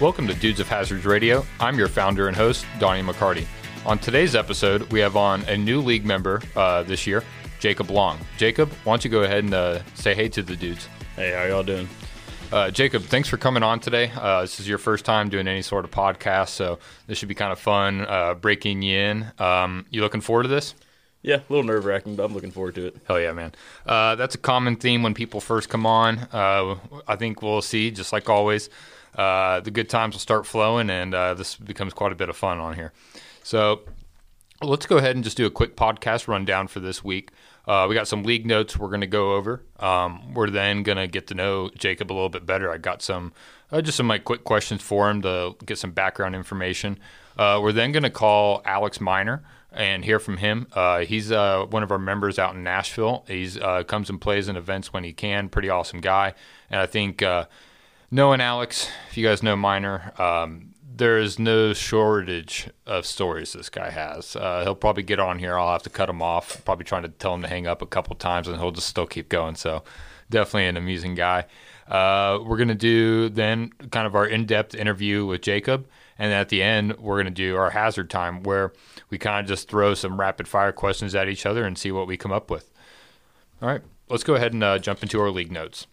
Welcome to Dudes of Hazards Radio. I'm your founder and host, Doni McCarty. On today's episode, we have on a new league member uh, this year, Jacob Long. Jacob, why don't you go ahead and uh, say hey to the dudes? Hey, how y'all doing? Uh, Jacob, thanks for coming on today. Uh, this is your first time doing any sort of podcast, so this should be kind of fun uh, breaking you in. Um, you looking forward to this? Yeah, a little nerve wracking, but I'm looking forward to it. Hell yeah, man. Uh, that's a common theme when people first come on. Uh, I think we'll see, just like always, uh, the good times will start flowing, and uh, this becomes quite a bit of fun on here. So let's go ahead and just do a quick podcast rundown for this week. Uh, we got some league notes we're going to go over. Um, we're then going to get to know Jacob a little bit better. I got some, uh, just some like quick questions for him to get some background information. Uh, we're then going to call Alex Minor and hear from him. Uh, he's uh, one of our members out in Nashville. He's uh, comes and plays in events when he can. Pretty awesome guy, and I think uh, knowing Alex, if you guys know Minor, um, there is no shortage of stories this guy has. Uh, he'll probably get on here. I'll have to cut him off. Probably trying to tell him to hang up a couple times, and he'll just still keep going. So definitely an amusing guy. Uh, we're gonna do then kind of our in-depth interview with Jacob, and at the end we're gonna do our hazard time where we kind of just throw some rapid fire questions at each other and see what we come up with. All right, let's go ahead and uh, jump into our league notes.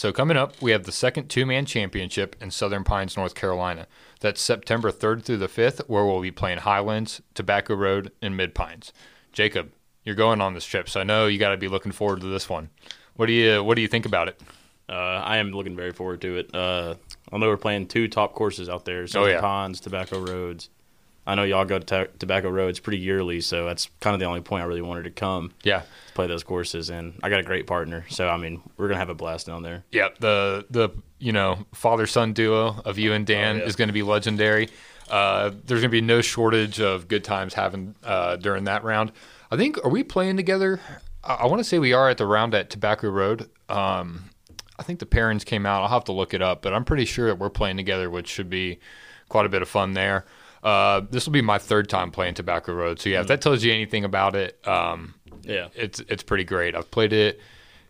So coming up, we have the second two-man championship in Southern Pines, North Carolina. That's September 3rd through the 5th, where we'll be playing Highlands, Tobacco Road, and Mid Pines. Jacob, you're going on this trip, so I know you got to be looking forward to this one. What do you What do you think about it? Uh, I am looking very forward to it. Uh, I know we're playing two top courses out there: Southern Oh, yeah. Pines, Tobacco Roads. I know y'all go to Tobacco Roads pretty yearly, so that's kind of the only point I really wanted to come Yeah, to play those courses. And I got a great partner, so I mean, we're gonna have a blast down there. yeah. The the you know father son duo of you and Dan Oh, yeah. is going to be legendary. Uh, there's going to be no shortage of good times having uh, during that round. I think are we playing together? I, I want to say we are at the round at Tobacco Road. Um, I think the pairings came out. I'll have to look it up, but I'm pretty sure that we're playing together, which should be quite a bit of fun there. Uh, this will be my third time playing Tobacco Road, so yeah, if that tells you anything about it, um, Yeah, it's it's pretty great. I've played it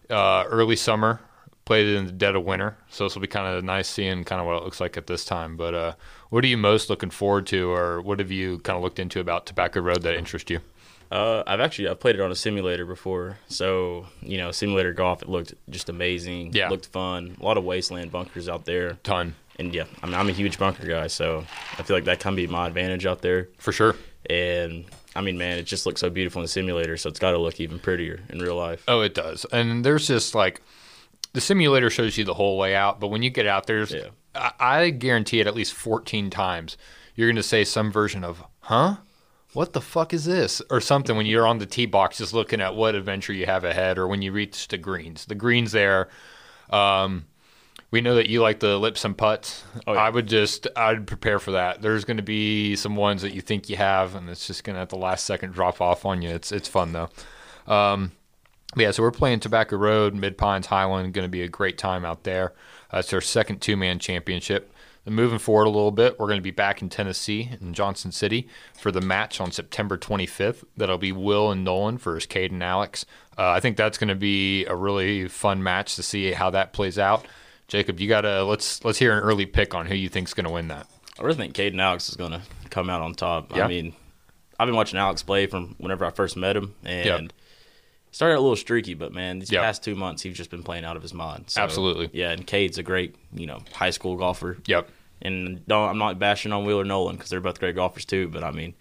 uh, early summer, played it in the dead of winter, so this will be kind of nice seeing kind of what it looks like at this time. But uh, what are you most looking forward to, or what have you kind of looked into about Tobacco Road that interests you? Uh, I've actually I've played it on a simulator before, so you know simulator golf. It looked just amazing. Yeah. looked fun. A lot of wasteland bunkers out there, Ton and yeah, I mean I'm a huge bunker guy, so I feel like that can be my advantage out there. for sure. And I mean, man, it just looks so beautiful in the simulator, so it's got to look even prettier in real life. Oh, it does. And there's just like the simulator shows you the whole layout, but when you get out there, Yeah. I, I guarantee it at least 14 times you're going to say some version of, huh? What the fuck is this? Or something when you're on the tee box just looking at what adventure you have ahead, or when you reach the greens. The greens there, um, we know that you like the lips and putts. Oh, yeah. I would just, I'd prepare for that. There's going to be some ones that you think you have, and it's just going to at the last second drop off on you. It's it's fun though. Um, yeah, so we're playing Tobacco Road, Mid Pines, Highland. Going to be a great time out there. Uh, it's our second two man championship. Then moving forward a little bit, we're going to be back in Tennessee in Johnson City for the match on September 25th. That'll be Will and Nolan versus Cade and Alex. Uh, I think that's going to be a really fun match to see how that plays out. Jacob, you gotta let's let's hear an early pick on who you think's going to win that. I really think Caden Alex is going to come out on top. Yeah. I mean, I've been watching Alex play from whenever I first met him, and Yep. started a little streaky, but man, these Yep. past two months he's just been playing out of his mind. So, Absolutely. yeah. And Cade's a great, you know, high school golfer. Yep. And don't, I'm not bashing on Wheeler Nolan because they're both great golfers too. But I mean,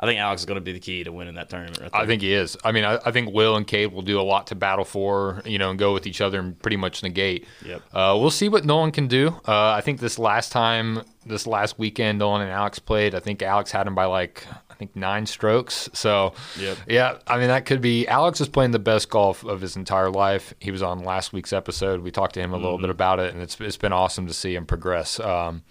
I think Alex is going to be the key to winning that tournament. Right. I think he is. I mean, I, I think Will and Cade will do a lot to battle for, you know, and go with each other and pretty much negate. Yep. Uh, we'll see what Nolan can do. Uh, I think this last time, this last weekend, Nolan and Alex played. I think Alex had him by like, I think nine strokes. So, Yep. yeah, I mean, that could be. Alex is playing the best golf of his entire life. He was on last week's episode. We talked to him a little bit about it, and it's it's been awesome to see him progress. Um,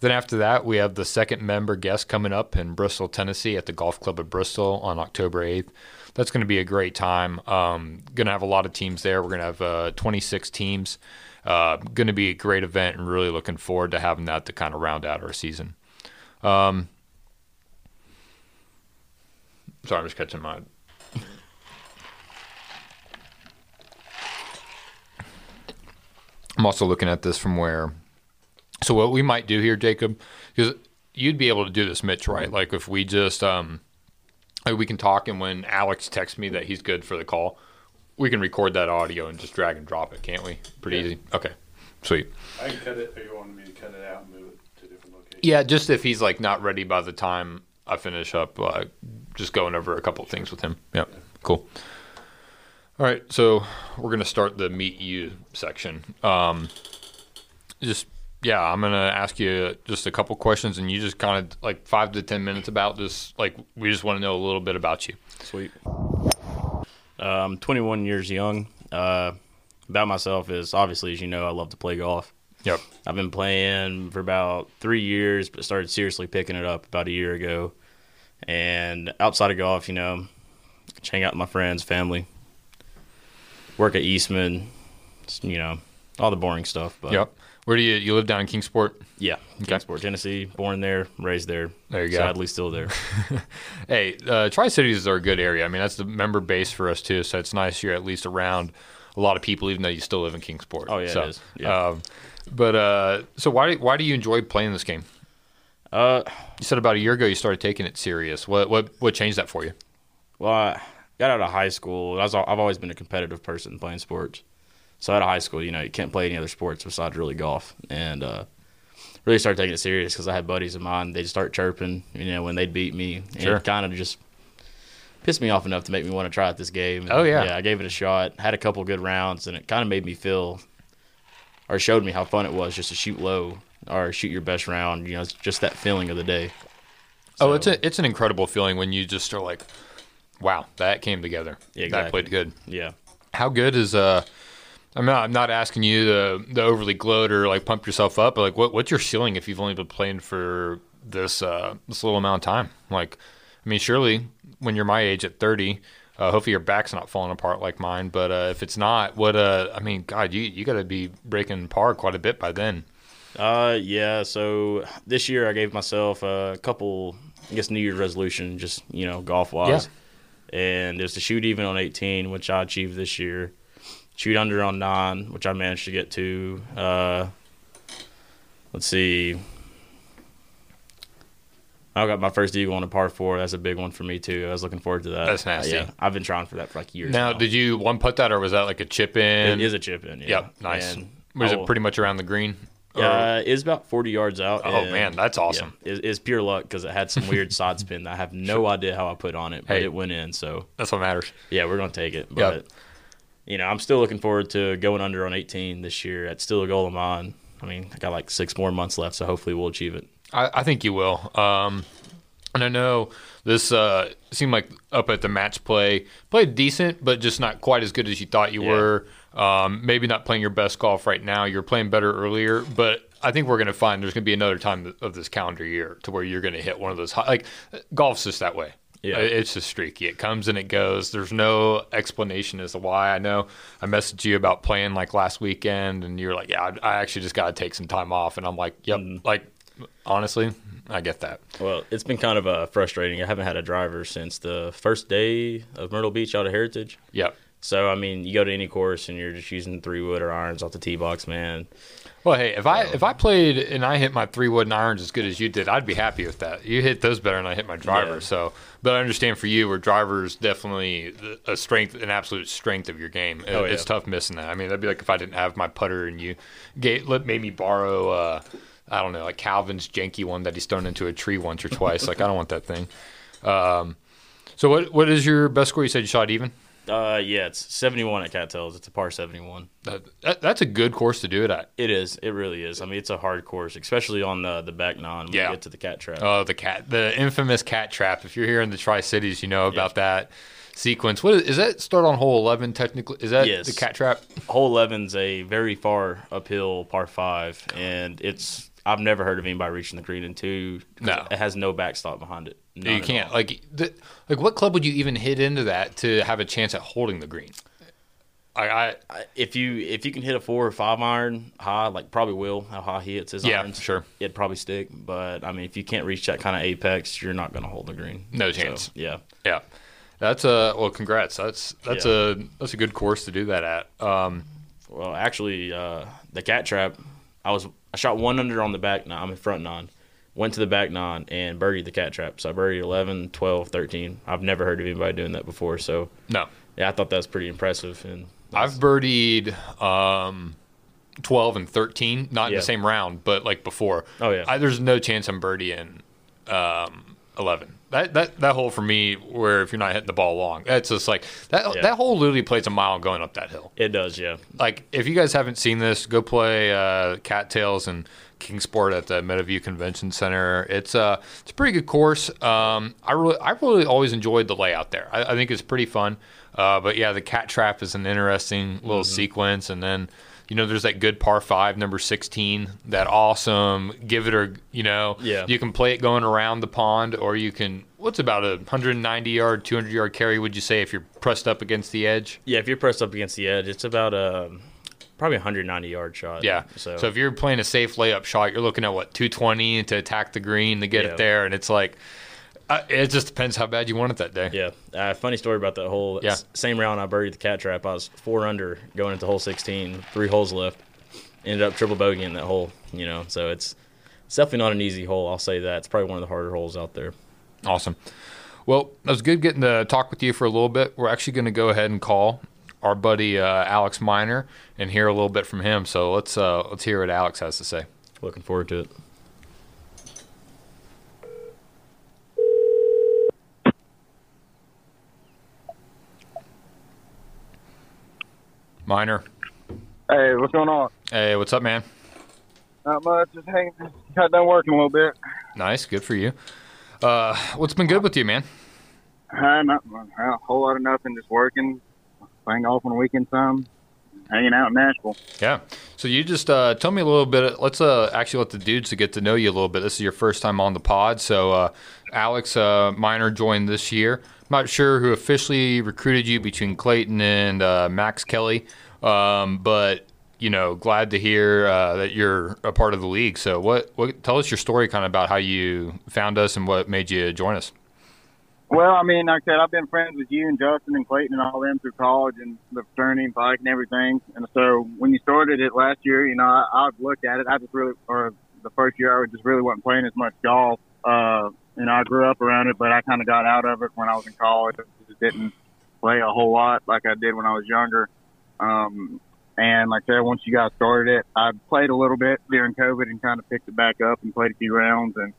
then after that, we have the second member guest coming up in Bristol, Tennessee at the Golf Club of Bristol on October 8th. That's going to be a great time. Um, going to have a lot of teams there. We're going to have uh, 26 teams. Uh, going to be a great event and really looking forward to having that to kind of round out our season. Um, sorry, I'm just catching my. I'm also looking at this from where. So what we might do here, Jacob, because you'd be able to do this, Mitch, right? Like if we just um, like we can talk, and when Alex texts me that he's good for the call, we can record that audio and just drag and drop it, can't we? Pretty Yeah. easy. Okay, sweet. I can cut it, or you want me to cut it out and move it to a different location? Yeah, just if he's like not ready by the time I finish up, uh, just going over a couple of things with him. Yeah, cool. All right, so we're gonna start the meet you section. Um, just yeah, I'm gonna ask you just a couple questions, and you just kind of like five to ten minutes about this. Like we just want to know a little bit about you. Sweet. Uh, I'm 21 years young. Uh, about myself is obviously, as you know, I love to play golf. Yep. I've been playing for about three years, but started seriously picking it up about a year ago. And outside of golf, you know, just hang out with my friends, family, work at Eastman, you know, all the boring stuff. But Yep. Where do you you live down in Kingsport? yeah, Okay. Kingsport, Tennessee, born there, raised there. There you go. Sadly, still there. Hey, uh, Tri Cities are a good area. I mean, that's the member base for us too. So it's nice you're at least around a lot of people, even though you still live in Kingsport. Oh, yeah, it so, is. Yeah. Um, but uh, so why why do you enjoy playing this game? uh, You said about a year ago you started taking it serious. What what what changed that for you? Well, I got out of high school. I was, I've always been a competitive person playing sports. So out of high school, you know, you can't play any other sports besides really golf. And uh, really started taking it serious because I had buddies of mine. They'd start chirping, you know, when they'd beat me. And Sure. it kind of just pissed me off enough to make me want to try out this game. And, Oh, yeah. Yeah, I gave it a shot. Had a couple good rounds, and it kind of made me feel or showed me how fun it was just to shoot low or shoot your best round. You know, it's just that feeling of the day. oh, it's a, it's an incredible feeling when you just are like, wow, that came together. Yeah, That played good. Yeah. How good is uh? I'm not. I'm not asking you to, to overly gloat or like pump yourself up. But like, what what's your ceiling if you've only been playing for this uh this little amount of time? Like, I mean, surely when you're my age at 30, uh, hopefully your back's not falling apart like mine. But uh, if it's not, what uh, I mean, God, you you got to be breaking par quite a bit by then. Uh, yeah. So this year I gave myself a couple, I guess, New Year's resolution, just you know, golf wise, and it was to shoot even on 18, which I achieved this year. Shoot under on nine, which I managed to get to. Uh, let's see. I got my first eagle on a par four. That's a big one for me too. I was looking forward to that. That's nasty. yeah, I've been trying for that for like years. Now, did you one putt that, or was that like a chip in? it is a chip in. Yeah. Yep, nice. And was I it pretty much around the green? Or- Uh, it's about 40 yards out. Oh, man, that's awesome. Yeah, it, it's pure luck because it had some weird side spin that I have no idea how I put on it, but Hey. it went in. So That's what matters. yeah, we're gonna take it. Yeah. But you know, I'm still looking forward to going under on 18 this year. That's still a goal of mine. I mean, I got like six more months left, so hopefully we'll achieve it. I, I think you will. Um, and I know this uh, seemed like up at the match play, played decent, but just not quite as good as you thought you Yeah. were. Um, maybe not playing your best golf right now. You're playing better earlier, but I think we're going to find there's going to be another time of this calendar year to where you're going to hit one of those high, like golf's just that way. Yeah. It's just streaky. It comes and it goes. There's no explanation as to why. I know I messaged you about playing like last weekend, and you're like, "Yeah, I, I actually just got to take some time off." And I'm like, "Yep." Mm. Like, honestly, I get that. Well, it's been kind of uh, frustrating. I haven't had a driver since the first day of Myrtle Beach out of Heritage. Yep. So I mean, you go to any course and you're just using three wood or irons off the tee box, man. Well, hey, if I if I played and I hit my three wood and irons as good as you did, I'd be happy with that. You hit those better than I hit my driver. Yeah. So, but I understand for you, where drivers definitely a strength, an absolute strength of your game. It- Oh, yeah. It's tough missing that. I mean, that'd be like if I didn't have my putter and you gave, let made me borrow. Uh, I don't know, like Calvin's janky one that he's thrown into a tree once or twice. like I don't want that thing. Um, so what what is your best score? You said you shot even. Uh, yeah, it's 71 at Cattails. It's a par 71. That, that, that's a good course to do it at. It is. It really is. I mean, it's a hard course, especially on the the back nine when Yeah. you get to the cat trap. Oh, the cat, the infamous cat trap. If you're here in the Tri Cities, you know about that sequence. What is, is that? Start on hole eleven. Technically, is that Yes. the cat trap? Hole 11's a very far uphill par five, and it's. I've never heard of anybody reaching the green in two. No. it has no backstop behind it. None you can't. Like, the, like what club would you even hit into that to have a chance at holding the green? I, I I- if you if you can hit a four or five iron high, like probably will how high he hits his Yeah, irons, sure. it'd probably stick. But I mean, if you can't reach that kind of apex, you're not going to hold the green. No So, chance. yeah. yeah. That's a well. Congrats. That's that's Yeah. a that's a good course to do that at. Um, Well, actually, uh, the cat trap, I was I shot one under on the back nine. I'm in front nine. Went to the back nine and birdied the cat trap. So I birdied 11, 12, 13. I've never heard of anybody doing that before. So No, yeah, I thought that was pretty impressive. And I've birdied um, 12 and 13, not in Yeah. the same round, but like before. Oh, yeah. I, there's no chance I'm birdieing um, 11. That, that that hole for me, where if you're not hitting the ball long, that's just like that. Yeah. That hole literally plays a mile going up that hill. it does, yeah. Like if you guys haven't seen this, go play uh, Cattails and Kingsport at the Meadowview Convention Center. It's uh it's a pretty good course. Um, I really I really always enjoyed the layout there. I, I think it's pretty fun. Uh, but yeah, the cat trap is an interesting little Mm-hmm. sequence, and then you know there's that good par five number sixteen, that awesome give it or you know Yeah. you can play it going around the pond, or you can what's about a 190 yard 200 yard carry would you say if you're pressed up against the edge? Yeah, if you're pressed up against the edge, it's about um, probably 190 yard shot. Yeah. So, So, if you're playing a safe layup shot, you're looking at what 220 to attack the green to get Yeah. it there, and it's like uh, it just depends how bad you want it that day. yeah, uh, funny story about that hole. Yeah. S- Same round I buried the cat trap. I was four under going into hole 16, three holes left. Ended up triple bogeying that hole. You know, so it's it's definitely not an easy hole. I'll say that. It's probably one of the harder holes out there. Awesome. Well, it was good getting to talk with you for a little bit. We're actually going to go ahead and call our buddy uh, Alex Minor and hear a little bit from him. So let's uh, let's hear what Alex has to say. Looking forward to it. Minor, Hey, what's going on? hey, what's up, man? Not much. Just hanging. Got done working a little bit. Nice, good for you. Uh, what's been good with you, man? Uh, not a whole lot of nothing. Just working, playing golf on the weekend some, hanging out in Nashville. Yeah. So you just uh, tell me a little bit. Let's uh, actually let the dudes to get to know you a little bit. This is your first time on the pod. So uh, Alex uh, Minor joined this year. Not sure who officially recruited you between Clayton and uh, Max Kelly, um, but you know, glad to hear uh, that you're a part of the league. So what? What? Tell us your story, kind of about how you found us and what made you join us. Well, I mean, like I said, I've been friends with you and Justin and Clayton and all them through college and the fraternity and bike and everything. And so when you started it last year, you know, I, I've looked at it. I just really, or the first year, I just really wasn't playing as much golf. Uh, you know, I grew up around it, but I kind of got out of it when I was in college. Just didn't play a whole lot like I did when I was younger. Um, and like I said, once you guys started it, I played a little bit during COVID and kind of picked it back up and played a few rounds and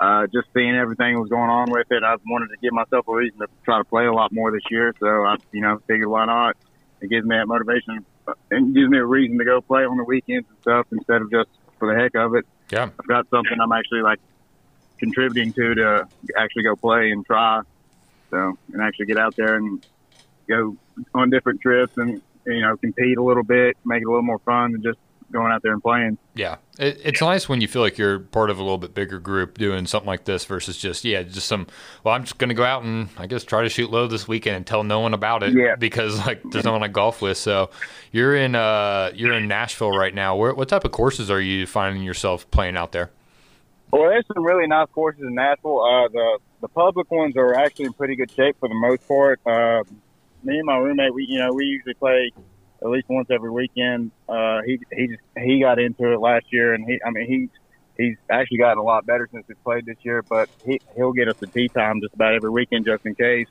uh, just seeing everything that was going on with it, I wanted to give myself a reason to try to play a lot more this year. So I, you know, figured why not? It gives me that motivation and gives me a reason to go play on the weekends and stuff instead of just for the heck of it. Yeah. I've got something I'm actually like contributing to to actually go play and try. So and actually get out there and go on different trips and you know compete a little bit, make it a little more fun than just going out there and playing. Yeah, it, it's nice when you feel like you're part of a little bit bigger group doing something like this versus just yeah, just some. Well, I'm just gonna go out and I guess try to shoot low this weekend and tell no one about it. Yeah. because like there's no one I golf with. So you're in uh you're in Nashville right now. Where, what type of courses are you finding yourself playing out there? Well, there's some really nice courses in Nashville. Uh, the the public ones are actually in pretty good shape for the most part. Uh, me and my roommate, we you know we usually play at least once every weekend. Uh, he he just he got into it last year, and he I mean he he's actually gotten a lot better since he's played this year. But he he'll get us a tee time just about every weekend just in case.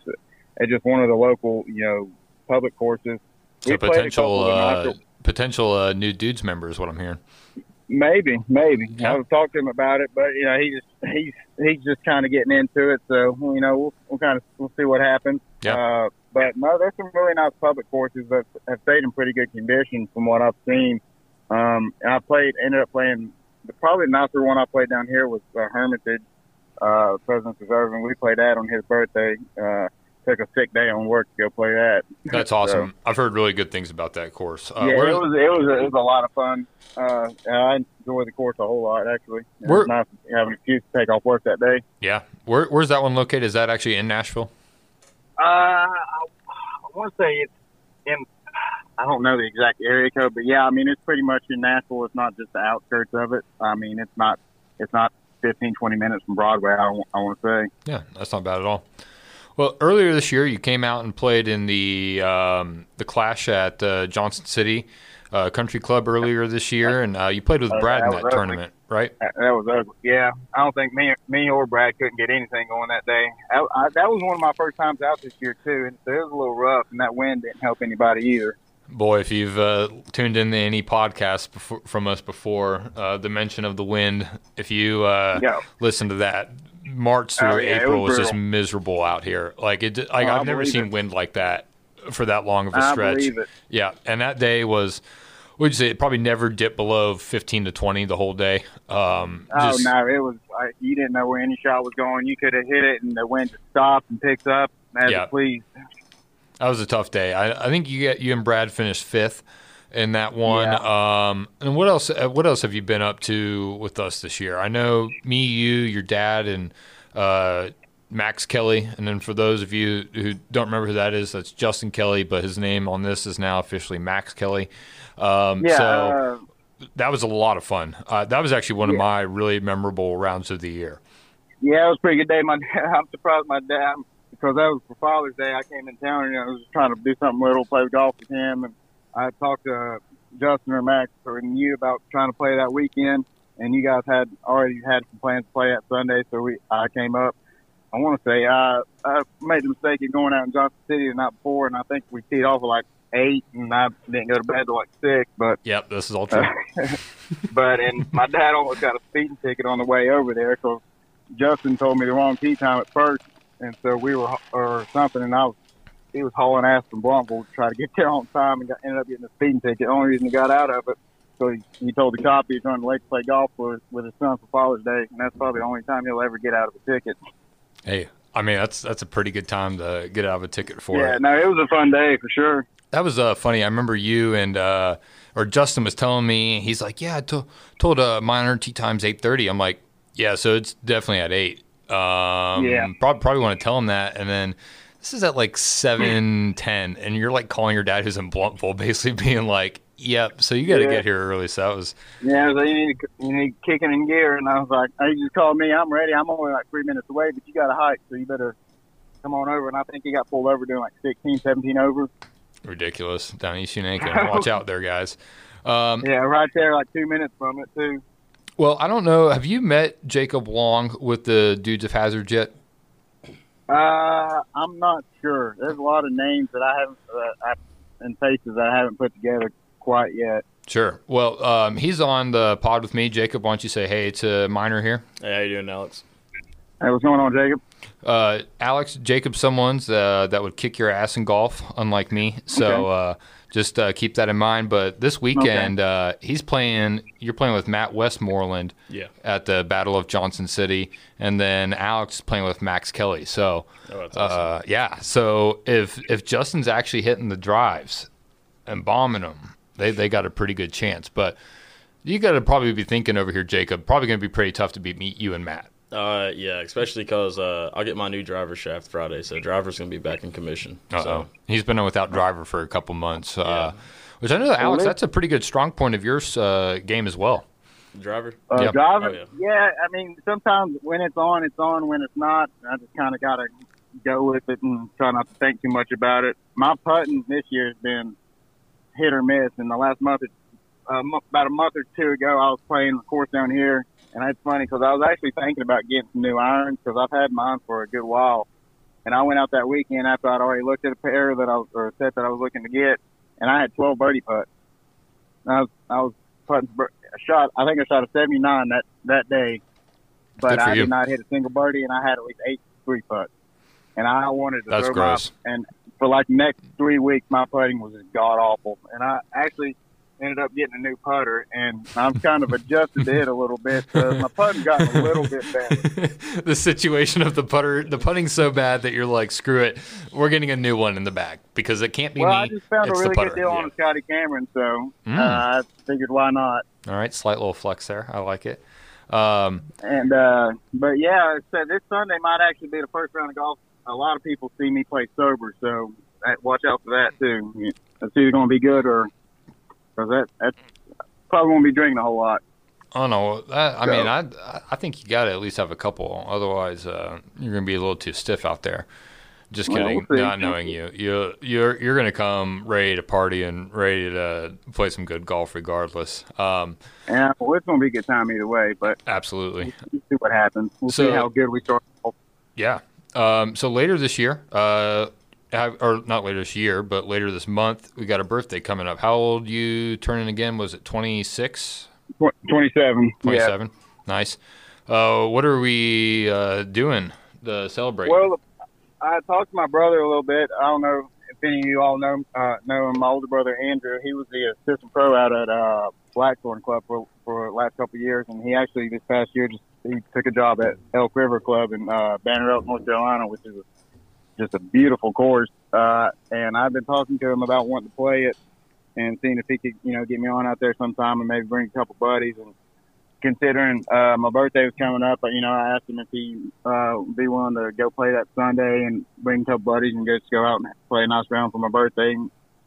It's just one of the local you know public courses. So We a potential uh, potential uh, new dudes member is what I'm hearing. Maybe, maybe. Yeah. I've talked to him about it, but you know, he just he's he's just kind of getting into it. So you know, we'll, we'll kind of we'll see what happens. Yeah. Uh, but no, there's some really nice public courses that have stayed in pretty good condition from what I've seen. Um, and I played, ended up playing. The probably the nicer one I played down here was uh, Hermitage, uh, President's Reserve, and we played that on his birthday. Uh, took a sick day on work to go play that. That's awesome. I've heard really good things about that course. Uh, yeah, it was it was a, it was a lot of fun. Uh, and I enjoyed the course a whole lot actually. It Where- was nice have an excuse to take off work that day. yeah, where, where's that one located? Is that actually in Nashville? Uh, I, I want to say it's in. I don't know the exact area code, but yeah, I mean it's pretty much in Nashville. It's not just the outskirts of it. I mean it's not it's not 15, 20 minutes from Broadway. I, I want to say. Yeah, that's not bad at all. Well, earlier this year, you came out and played in the um, the Clash at uh, Johnson City. uh, country club earlier this year, and uh, you played with Uh, Brad that in that ugly. tournament, right? That, that was ugly. Yeah, I don't think me, me or Brad couldn't get anything going that day. I, I, that was one of my first times out this year too, and so it was a little rough, and that wind didn't help anybody either. Boy, if you've uh, tuned into any podcasts before, from us before, uh, the mention of the wind, if you uh, Yeah. listen to that, March through Oh, yeah, April was was just miserable out here. Like it, like Oh, I've never seen it. wind like that for that long of a I stretch. Yeah, and that day was, would you say it probably never dipped below fifteen to twenty the whole day. Um, Oh just- no, it was like you didn't know where any shot was going. You could have hit it, and the wind just stopped and picked up as Yeah. it pleased. That was a tough day. I, I think you get you and Brad finished fifth in that one. Um, and what else? uh, What else have you been up to with us this year? I know me, you, your dad, and uh, Max Kelly. And then for those of you who don't remember who that is, that's Justin Kelly, but his name on this is now officially Max Kelly. Um, Yeah, so uh, that was a lot of fun. Uh, that was actually one of my really memorable rounds of the year. yeah, it was a pretty good day. My dad, I'm surprised my dad because that was for Father's Day. I came in town and I was just trying to do something little, play golf with him, and I talked to Justin or Max or you about trying to play that weekend, and you guys had already had some plans to play that Sunday, so we I came up. I want to say I I made the mistake of going out in Johnson City the night before, and I think we teed off at like eight, and I didn't go to bed till like six, but Yep, this is all true. but and my dad almost got a speeding ticket on the way over there because Justin told me the wrong tee time at first, and so we were or something, and I was he was hauling ass from Blountville to try to get there on time, and got, ended up getting a speeding ticket. The only reason he got out of it, so he, he told the cop he was running late to play golf with with his son for Father's Day, and that's probably the only time he'll ever get out of a ticket. hey, I mean that's that's a pretty good time to get out of a ticket for yeah, it. no, it was a fun day for sure. That was uh, funny. I remember you and uh, or Justin was telling me he's like, yeah, I to- told uh, minor tea times eight thirty. I'm like, yeah, so it's definitely at eight. Um, Yeah. Probably, probably want to tell him that, and then this is at like seven ten, and you're like calling your dad who's in Blountville, basically being like, yep. So you got to Yeah. get here early. So that was Yeah, so you need you need kicking in gear, and I was like, "You just called me. I'm ready. I'm only like three minutes away, but you got to hike, so you better come on over." And I think he got pulled over doing like 16, 17 over. ridiculous down East Unaka. Watch out there, guys. Um, Yeah, right there, like two minutes from it too. well, I don't know. Have you met Jacob Long with the Dudes of Hazard yet? Uh, I'm not sure. There's a lot of names that I haven't uh, I, and faces that I haven't put together quite yet. Sure. Well, um, he's on the pod with me. Jacob, why don't you say hey to Minor here? Hey, how you doing, Alex? Hey, what's going on, Jacob? Uh, Alex, Jacob, someone's uh, that would kick your ass in golf, unlike me. So uh, just uh, keep that in mind. But this weekend, uh, he's playing. You're playing with Matt Westmoreland Yeah. at the Battle of Johnson City, and then Alex is playing with Max Kelly. So, Oh, awesome. uh, yeah. So if if Justin's actually hitting the drives and bombing them, they they got a pretty good chance. But you got to probably be thinking over here, Jacob. Probably going to be pretty tough to beat me, you and Matt. Uh, yeah, especially because uh, I'll get my new driver shaft Friday, so driver's gonna be back in commission. Uh-oh. So He's been without driver for a couple months. Uh, Which I know, Alex, that's a pretty good strong point of yours uh, game as well. driver. Uh, Yep. Driving, Oh, yeah. I mean, sometimes when it's on, it's on. When it's not, I just kind of got to go with it and try not to think too much about it. My putting this year has been hit or miss. In the last month, uh, about a month or two ago, I was playing a course down here, and it's funny because I was actually thinking about getting some new irons because I've had mine for a good while. And I went out that weekend after I'd already looked at a pair that I was, or a set that I was looking to get, and I had 12 birdie putts. And I was, I was putting, I shot, I think I shot a 79 that, that day, but I you. did not hit a single birdie, and I had at least eight three putts. And I wanted to That's throw gross. my, and for like next three weeks, my putting was just god awful. And I actually ended up getting a new putter, and I've kind of adjusted it a little bit. So my putting got a little bit better. the situation of the putter, the putting's so bad that you're like, screw it, we're getting a new one in the bag because it can't be Well, me. I just found a it's the really good deal on Scotty Cameron, so Mm. uh, I figured why not. All right, slight little flex there. I like it. Um, And uh, but yeah, so this Sunday might actually be the first round of golf. A lot of people see me play sober, so watch out for that too. I see it's either going to be good or because that that's probably won't be drinking a whole lot. I don't know. That, I So- mean, I I think you got to at least have a couple. Otherwise, uh, you're going to be a little too stiff out there. Just Well, kidding. we'll. Not knowing you, you you're you're gonna come ready to party and ready to play some good golf, regardless. Um, Yeah, well, it's going to be a good time either way, but absolutely. we'll see what happens. We'll So- see how good we start. Yeah. Um, so later this year, uh, or not later this year, but later this month, we got a birthday coming up. How old you turning again? Was it 26, Tw- 27. 27? Nice. Uh, what are we uh, doing to celebrate? Well, I talked to my brother a little bit. I don't know if any of you all know uh, know him. My older brother Andrew. He was the assistant pro out at uh, Blackthorn Club for for the last couple of years, and he actually this past year just he took a job at Elk River Club in uh, Banner Elk, North Carolina, which is a, just a beautiful course. Uh, and I've been talking to him about wanting to play it and seeing if he could, you know, get me on out there sometime and maybe bring a couple buddies. And considering uh, my birthday was coming up, you know, I asked him if he uh, be willing to go play that Sunday and bring a couple buddies and just go out and play a nice round for my birthday.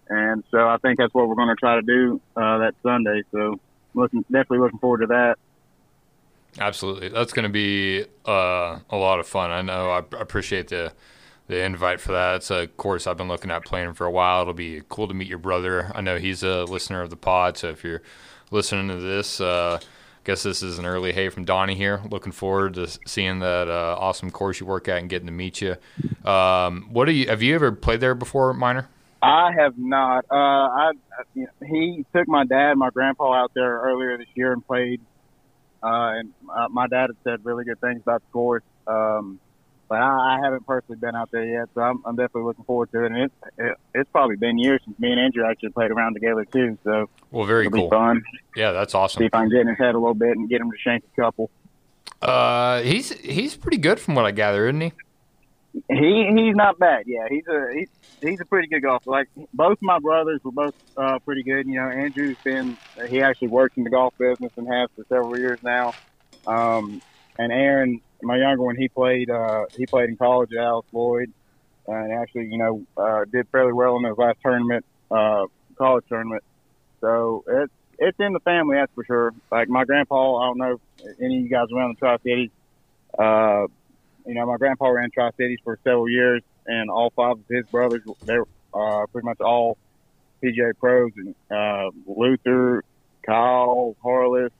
And so I think that's what we're going to try to do uh, that Sunday. So looking definitely looking forward to that. Absolutely. That's going to be uh, a lot of fun. I know. I appreciate the the invite for that. It's a course I've been looking at playing for a while. It'll be cool to meet your brother. I know he's a listener of the pod, so if you're listening to this, uh, I guess this is an early hey from Doni here. Looking forward to seeing that uh, awesome course you work at and getting to meet you. Um, what do you have you ever played there before, Minor? I have not. Uh, I, he took my dad, my grandpa out there earlier this year and played. Uh, and uh, my dad had said really good things about the course. Um, but I, I haven't personally been out there yet, so I'm, I'm definitely looking forward to it. And it's it, it's probably been years since me and Andrew actually played around together too. So Well, very it'll cool. be fun. Yeah, that's awesome. See if I can get in his head a little bit and get him to shank a couple. Uh, he's he's pretty good from what I gather, isn't he? He he's not bad. Yeah, he's a he's he's a pretty good golfer. Like both my brothers were both uh, pretty good. You know, Andrew's been he actually works in the golf business and has for several years now. Um, and Aaron, my younger one, he played uh, he played in college at Alice Lloyd, and actually you know uh, did fairly well in his last tournament, uh, college tournament. So it's it's in the family, that's for sure. Like my grandpa, I don't know if any of you guys around the Tri Cities. Uh, you know, my grandpa ran Tri Cities for several years, and all five of his brothers, they're uh, pretty much all PGA pros. And uh, Luther, Kyle, Harless,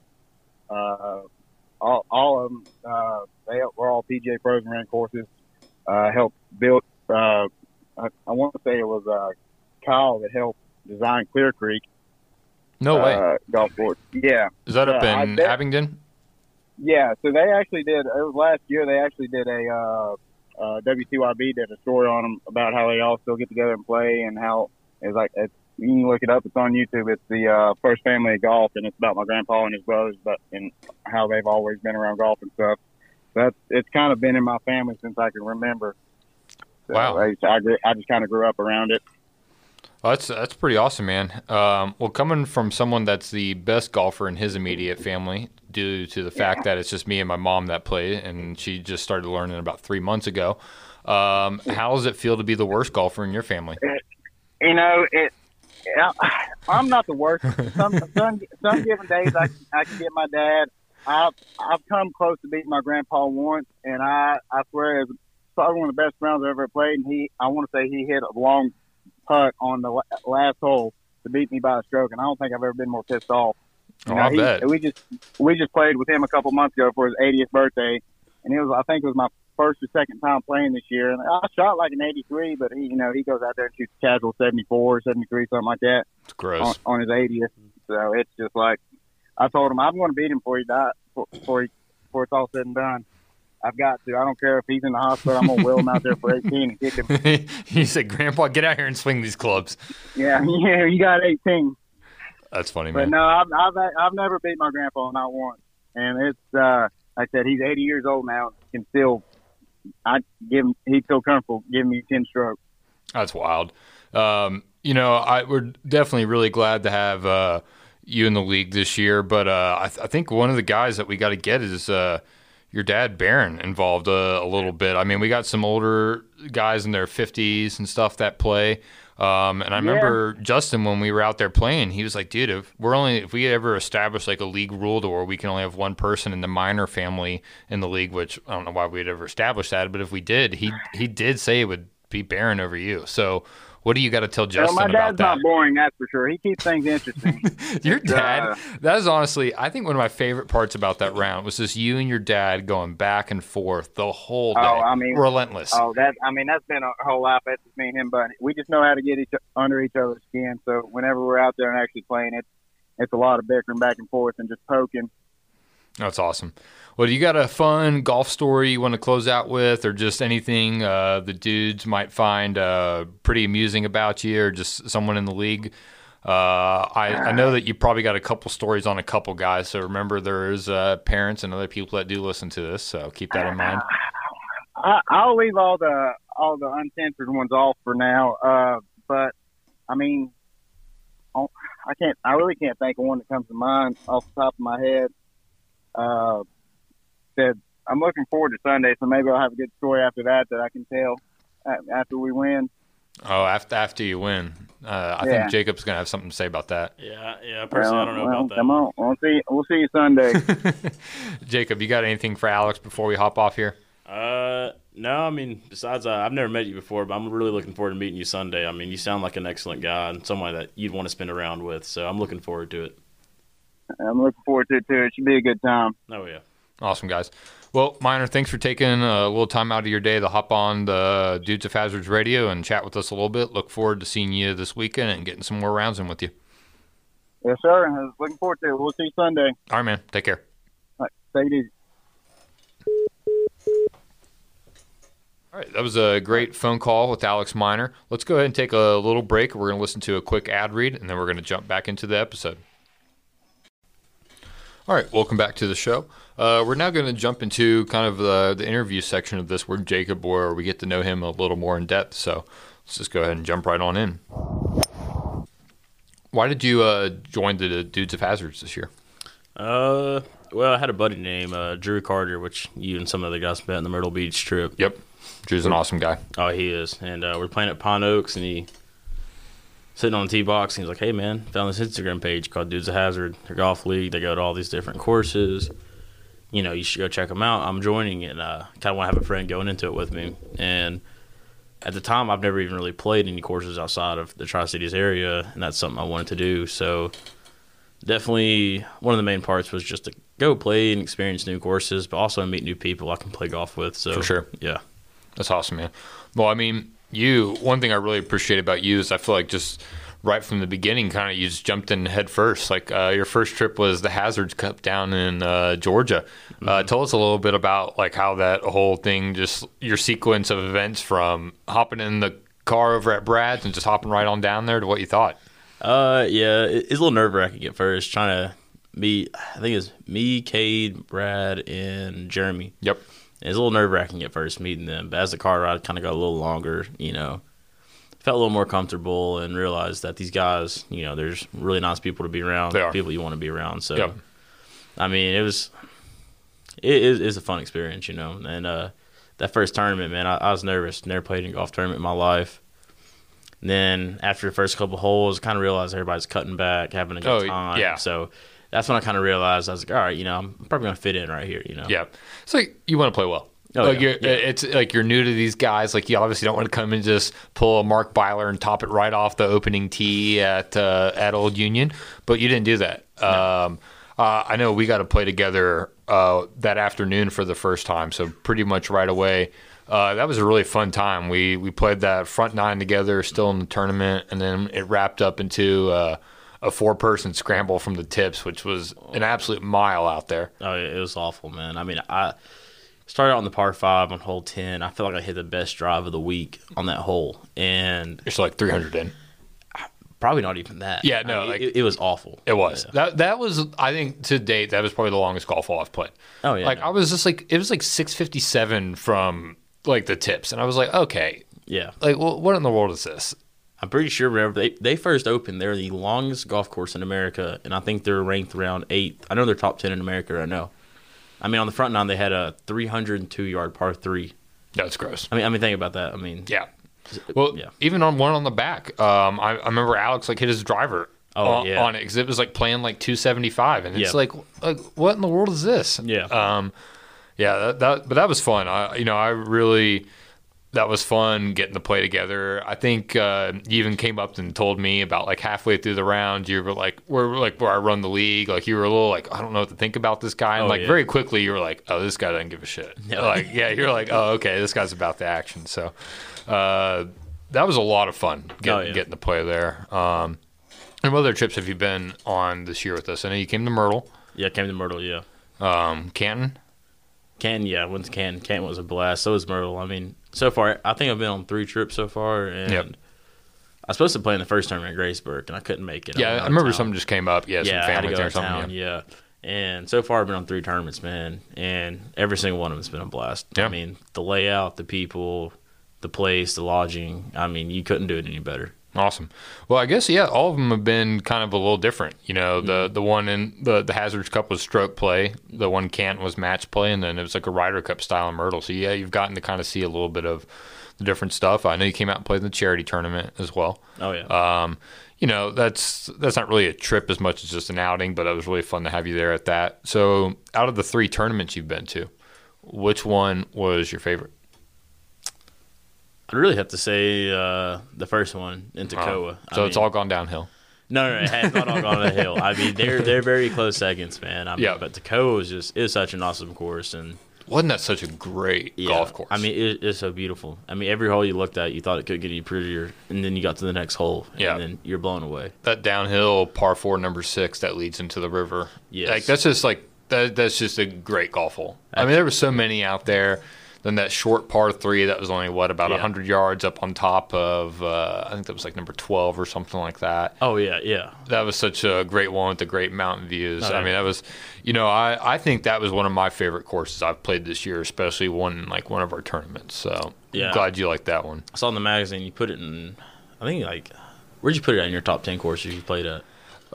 uh, all, all of them, uh, they were all PGA pros and ran courses. Uh, helped build, uh, I, I want to say it was uh, Kyle that helped design Clear Creek No way. uh, golf course. Yeah. Is that up uh, in bet- Abingdon? Yeah, so they actually did. It was last year. They actually did a uh, uh, WCYB did a story on them about how they all still get together and play, and how it's like it's, you can look it up. It's on YouTube. It's the uh, first family of golf, and it's about my grandpa and his brothers, but and how they've always been around golf and stuff. That's it's kind of been in my family since I can remember. So Wow. I, I, I just kind of grew up around it. Oh, that's that's pretty awesome, man. Um, well, coming from someone that's the best golfer in his immediate family, due to the fact that it's just me and my mom that play, and she just started learning about three months ago. Um, how does it feel to be the worst golfer in your family? you know, it. I'm not the worst. Some some, some given days I I can get my dad. I've I've come close to beating my grandpa once, and I I swear it's probably one of the best rounds I've ever played. And he I want to say he hit a long putt on the last hole to beat me by a stroke, and I don't think I've ever been more pissed off. Oh, you Oh, know, I he- bet. we just we just played with him a couple months ago for his 80th birthday, and it was I think it was my first or second time playing this year, and I shot like an 83, but he you know he goes out there and shoots casual 74, 73, something like that It's on, gross. on his 80th. So it's just like I told him I'm going to beat him before he die before he, before it's all said and done. I've got to. I don't care if he's in the hospital. I'm gonna wheel him out there for 18 and kick him. he said, "Grandpa, get out here and swing these clubs." Yeah, yeah, you got 18. That's funny, But man. But no, I've, I've I've never beat my grandpa not once, and it's uh, like I said, he's 80 years old now. Can still, I give him. He'd feel comfortable giving me 10 strokes. That's wild. Um, you know, I, we're definitely really glad to have uh, you in the league this year. But uh, I, th- I think one of the guys that we got to get is uh, your dad, Barron, involved uh, a little bit. I mean, we got some older guys in their 50s and stuff that play. Um, and I remember Justin when we were out there playing, he was like, "Dude, if we're only if we ever establish like a league rule to where we can only have one person in the minor family in the league, which I don't know why we'd ever establish that, but if we did, he he did say it would be Barron over you. So, what do you got to tell Justin Well, my dad's not boring, that's for sure. He keeps things interesting. Your dad, uh, that is honestly, I think one of my favorite parts about that round was just you and your dad going back and forth the whole day. Oh, I mean- relentless. oh, that I mean, that's been a whole life. That's just me and him, but we just know how to get each under each other's skin. So whenever we're out there and actually playing, it's it's a lot of bickering back and forth and just poking. That's awesome. Well, do you got a fun golf story you want to close out with, or just anything uh, the dudes might find uh, pretty amusing about you, or just someone in the league? Uh, I, I know that you probably got a couple stories on a couple guys, so remember there's uh, parents and other people that do listen to this, so keep that in mind. I, I'll leave all the all the uncensored ones off for now. Uh, but I mean, oh, I can't. I really can't think of one that comes to mind off the top of my head. Uh, that I'm looking forward to Sunday, so maybe I'll have a good story after that that I can tell after we win. Oh, after after you win, uh, I Yeah. think Jacob's gonna have something to say about that. Yeah, yeah. Personally, I don't know well, about that. Come on, we'll see. We'll see you Sunday. Jacob, you got anything for Alex before we hop off here? Uh, no, I mean, besides, uh, I've never met you before, but I'm really looking forward to meeting you Sunday. I mean, you sound like an excellent guy and someone that you'd want to spend around with, so I'm looking forward to it. I'm looking forward to it too. It should be a good time. Oh, yeah. Awesome, guys. Well, Minor, thanks for taking a little time out of your day to hop on the Dudes of Hazards radio and chat with us a little bit. Look forward to seeing you this weekend and getting some more rounds in with you. Yes, sir. I was looking forward to it. We'll see you Sunday. All right, man. Take care. All right, take it easy. All right, that was a great phone call with Alex Minor. Let's go ahead and take a little break. We're going to listen to a quick ad read, and then we're going to jump back into the episode. All right, welcome back to the show. Uh, we're now going to jump into kind of the, the interview section of this where Jacob, where we get to know him a little more in depth. So let's just go ahead and jump right on in. Why did you uh, join the Dudes of Hazards this year? Uh, well, I had a buddy named uh, Drew Carter, which you and some other guys met in the Myrtle Beach trip. Yep, Drew's an awesome guy. Oh, he is. And uh, we're playing at Pine Oaks, and he sitting on the tee box, and he's like, "Hey, man, found this Instagram page called Dudes of Hazard. Their golf league. They go to all these different courses. You know, you should go check them out. I'm joining, and uh, kind of want to have a friend going into it with me. And at the time, I've never even really played any courses outside of the Tri Cities area, and that's something I wanted to do. So definitely one of the main parts was just to go play and experience new courses, but also meet new people I can play golf with. So For sure. yeah. That's awesome, man. Well, I mean, you. One thing I really appreciate about you is I feel like just right from the beginning, kind of you just jumped in head first. Like uh, your first trip was the Hazards Cup down in uh, Georgia. Uh, tell us a little bit about like how that whole thing, just your sequence of events from hopping in the car over at Brad's and just hopping right on down there to what you thought. Uh, yeah, it's a little nerve wracking at first trying to meet. I think it's me, Cade, Brad, and Jeremy. Yep. It's a little nerve wracking at first meeting them, but as the car ride kind of got a little longer, you know, felt a little more comfortable and realized that these guys, you know, there's really nice people to be around, They are. people you want to be around. So, Yep. I mean, it was it is it's a fun experience, you know. And uh, that first tournament, man, I, I was nervous. Never played in a golf tournament in my life. And then after the first couple holes, kind of realized everybody's cutting back, having a good Oh, time. yeah. So that's when I kind of realized I was like, all right, you know, I'm probably gonna fit in right here, you know. Yeah. So you want to play well. Oh, like yeah. you're, Yeah. it's like you're new to these guys. Like you obviously don't want to come and just pull a Mark Byler and top it right off the opening tee at uh, at Old Union, but you didn't do that. Um, uh, I know we got to play together uh, that afternoon for the first time, so pretty much right away. Uh, that was a really fun time. We we played that front nine together, still in the tournament, and then it wrapped up into uh, a four person scramble from the tips, which was an absolute mile out there. Oh, it was awful, man. I mean, I started out on the par five on hole ten. I feel like I hit the best drive of the week on that hole, and It's like 300 in. probably not even that. Yeah, I no, mean, like- it, it was awful. It was Yeah. that. That was, I think, to date, that was probably the longest golf hole I've played. Oh yeah, like no. I was just like, it was like six fifty seven from like the tips, and I was like, okay, yeah. like well, what in the world is this? I'm pretty sure whenever they, they first opened, they're the longest golf course in America, and I think they're ranked around eighth. I know they're top ten in America. I know. I mean, on the front nine, they had a 302 yard par three. That's gross. I mean, I mean, think about that. I mean, Yeah. Well, yeah. even on one on the back, um, I, I remember Alex like hit his driver Oh, on, yeah. on it because it was like playing like two seventy five, and it's Yeah. like, like what in the world is this? Yeah. Um, yeah, that, that but that was fun. I you know I really that was fun getting to play together. I think uh, you even came up and told me about like halfway through the round, you were like, "We're like where I run the league." Like you were a little like, "I don't know what to think about this guy," and Oh, like yeah. very quickly you were like, "Oh, this guy doesn't give a shit." No. Like yeah, you're like, "Oh, okay, this guy's about the action." So uh, that was a lot of fun getting, Oh, yeah. getting to play there. Um, and what other trips have you been on this year with us? I know you came to Myrtle, Yeah, came to Myrtle. Yeah, um, Canton. Canton. Yeah, went to Canton. Canton was a blast. So was Myrtle. I mean, so far, I think I've been on three trips so far, and Yep. I was supposed to play in the first tournament at Graceburg, and I couldn't make it. Yeah, was I remember something just came up. Yeah, some yeah, I to family thing or something. town. yeah. Yeah. And so far, I've been on three tournaments, man, and every single one of them's been a blast. Yeah. I mean, the layout, the people, the place, the lodging. I mean, you couldn't do it any better. Awesome. Well, I guess yeah, all of them have been kind of a little different. You know, Mm-hmm. the the one in the the Hazards Cup was stroke play, the one Canton was match play, and then it was like a Ryder Cup style in Myrtle. So yeah, you've gotten to kind of see a little bit of the different stuff. I know you came out and played in the charity tournament as well. Oh yeah. Um, you know, that's that's not really a trip as much as just an outing, but it was really fun to have you there at that. So, out of the three tournaments you've been to, which one was your favorite? I'd really have to say uh, the first one in Toccoa. So I it's mean- all gone downhill. No, no, it has not all gone downhill. I mean, they're they're very close seconds, man. I mean, Yeah. but Toccoa is just is such an awesome course, and Wasn't that such a great yeah, golf course? I mean, it, it's so beautiful. I mean, every hole you looked at, you thought it could get any prettier, and then you got to the next hole, and Yeah. then you're blown away. that downhill par four number six that leads into the river. Yeah, like that's just like that. That's just a great golf hole. I mean, there were so many out there. Then that short par three that was only what about Yeah. hundred yards up on top of. Uh, I think that was like number twelve or something like that. Oh yeah, yeah. That was such a great one with the great mountain views. Oh, I mean, that was, you know, I, I think that was one of my favorite courses I've played this year, especially one like one of our tournaments. So Yeah. glad you liked that one. I saw in the magazine you put it in. I think like, where'd you put it in your top ten courses you played at?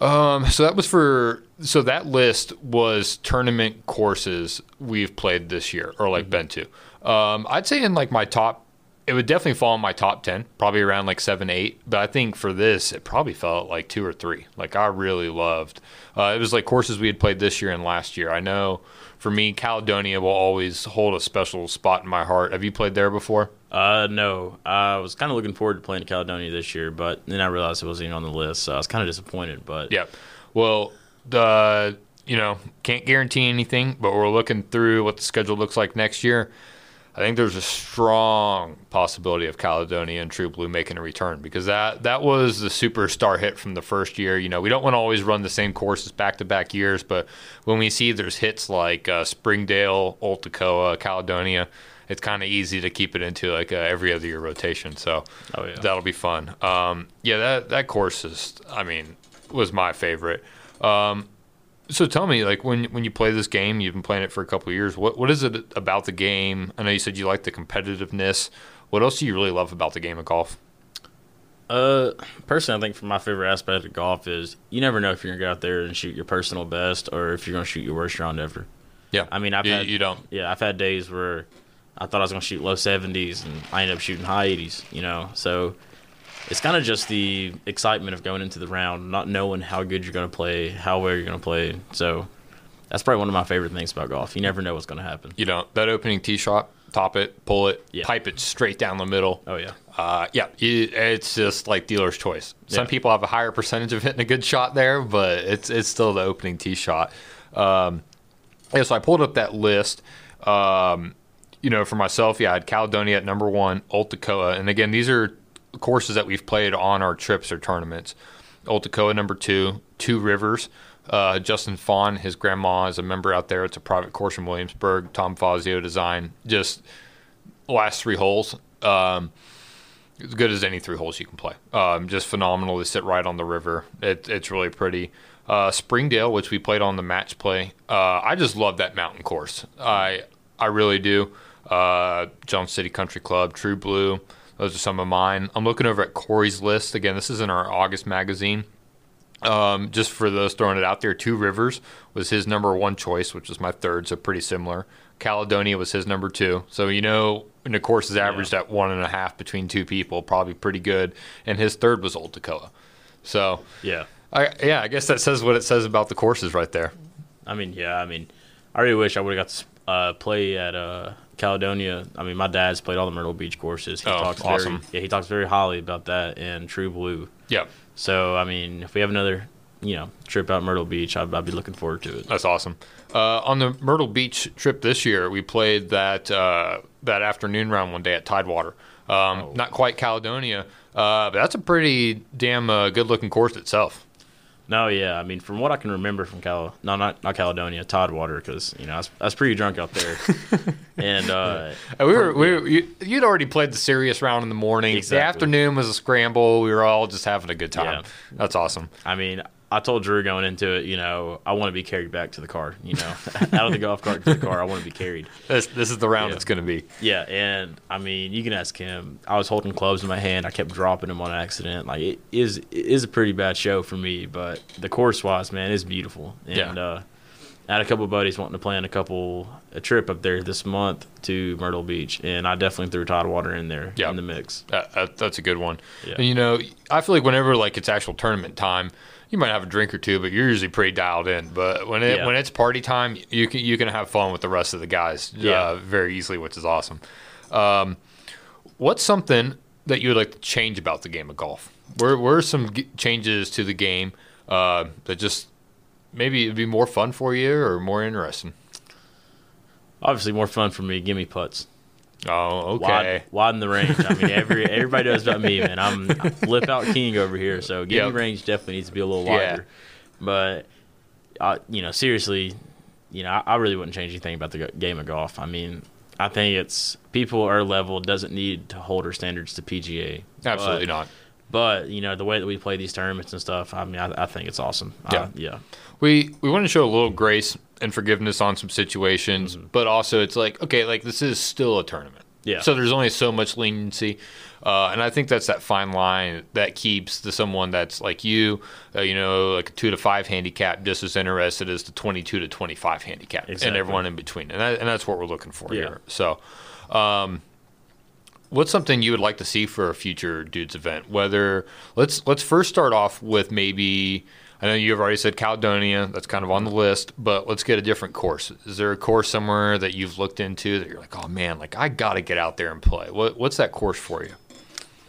Um, so that was for so that list was tournament courses we've played this year or like been to. Um, I'd say in like my top, it would definitely fall in my top ten, probably around like seven, eight. But I think for this, it probably fell at like two or three. Like I really loved. Uh, it was like courses we had played this year and last year. I know for me, Caledonia will always hold a special spot in my heart. Have you played there before? Uh, no. I was kind of looking forward to playing Caledonia this year, but then I realized it wasn't even on the list, so I was kind of disappointed. But Yep. Well, the you know can't guarantee anything, but we're looking through what the schedule looks like next year. I think there's a strong possibility of Caledonia and True Blue making a return because that that was the superstar hit from the first year. You know, we don't want to always run the same courses back to back years, but when we see there's hits like uh, Springdale, Old Toccoa, Caledonia, it's kind of easy to keep it into like a every other year rotation. So Oh, yeah. that'll be fun. Um, yeah, that that course is, I mean, was my favorite. Um, so tell me, like when when you play this game, you've been playing it for a couple of years. What what is it about the game? I know you said you like the competitiveness. What else do you really love about the game of golf? Uh, personally, I think for my favorite aspect of golf is you never know if you're gonna get out there and shoot your personal best or if you're gonna shoot your worst round ever. Yeah, I mean, I've you, had you don't. yeah, I've had days where I thought I was gonna shoot low 70s and I ended up shooting high 80s. You know, so it's kind of just the excitement of going into the round, not knowing how good you're gonna play, how well you're gonna play. So that's probably one of my favorite things about golf. You never know what's gonna happen. You don't. That opening tee shot, top it, pull it, Yeah. pipe it straight down the middle. Oh yeah, Uh, yeah, you, it's just like dealer's choice. Some Yeah. people have a higher percentage of hitting a good shot there, but it's it's still the opening tee shot. Um, yeah, so I pulled up that list. Um, you know, for myself, yeah, I had Caledonia at number one, Old Toccoa, and again, these are courses that we've played on our trips or tournaments. Old Toccoa number two, Two Rivers. Uh, Justin Fawn, his grandma is a member out there. It's a private course in Williamsburg. Tom Fazio design. Just last three holes. Um, as good as any three holes you can play. Um, just phenomenal. They sit right on the river. It, it's really pretty. Uh, Springdale, which we played on the match play, uh, I just love that mountain course. I I really do. Uh, Johnson City Country Club, True Blue, those are some of mine. I'm looking over at Corey's list again. This is in our August magazine. Um, just for those throwing it out there, Two Rivers was his number one choice, which was my third, so pretty similar. Caledonia was his number two. So, you know, and the course is averaged at one and a half between two people, probably pretty good. And his third was Old Toccoa. So, yeah. I, yeah, I guess that says what it says about the courses right there. I mean, yeah. I mean, I really wish I would have got to uh, play at uh, Caledonia. I mean, my dad's played all the Myrtle Beach courses. He Oh, talks awesome. Very, yeah, he talks very highly about that and True Blue. Yep. So I mean, if we have another, you know, trip out Myrtle Beach, I'd, I'd be looking forward to it. That's awesome. Uh, on the Myrtle Beach trip this year, we played that uh, that afternoon round one day at Tidewater. Um, Not quite Caledonia, uh, but that's a pretty damn uh, good looking course itself. No, yeah. I mean, from what I can remember from Cal, no, not not Caledonia, Tidewater, because you know I was, I was pretty drunk out there, and uh, Uh, we were, we were you, you'd already played the serious round in the morning. The afternoon was a scramble. We were all just having a good time. Yeah. That's awesome. I mean, I told Drew going into it, you know, I want to be carried back to the car, you know, out of the golf cart to the car. I want to be carried. This this is the round Yeah. it's going to be. Yeah, and I mean, you can ask him. I was holding clubs in my hand. I kept dropping them on accident. Like it is, it is a pretty bad show for me, but the course wise, man, is beautiful. And Yeah. uh, I had a couple of buddies wanting to plan a couple a trip up there this month to Myrtle Beach, and I definitely threw Tidewater in there Yeah. in the mix. That, that's a good one. Yeah. And you know, I feel like whenever like it's actual tournament time, you might have a drink or two, but you're usually pretty dialed in. But when it Yeah. when it's party time, you can you can have fun with the rest of the guys Yeah. uh, very easily, which is awesome. Um, what's something that you would like to change about the game of golf? Where where are some g- changes to the game uh, that just maybe it'd be more fun for you or more interesting? Obviously, more fun for me. Give me putts. Oh, okay. Wide, widen the range. I mean, every everybody knows about me, man. I'm flip out king over here. So give Yep. range definitely needs to be a little Yeah. wider. But, uh, you know, seriously, you know, I, I really wouldn't change anything about the game of golf. I mean, I think it's people our level doesn't need to hold our standards to PGA. Absolutely but, not. But you know, the way that we play these tournaments and stuff, I mean, I, I think it's awesome. Yeah. Uh, yeah. we we want to show a little grace and forgiveness on some situations, Mm-hmm. but also it's like okay, like this is still a tournament. Yeah. So there's only so much leniency, uh, and I think that's that fine line that keeps the someone that's like you, uh, you know, like a two to five handicap, just as interested as the twenty-two to twenty-five handicap, and everyone in between, and that, and that's what we're looking for Yeah. here. So. Um, What's something you would like to see for a future dudes event? Whether let's let's first start off with maybe I know you've already said Caledonia, that's kind of on the list, but let's get a different course. Is there a course somewhere that you've looked into that you're like, oh man, like I got to get out there and play? What what's that course for you?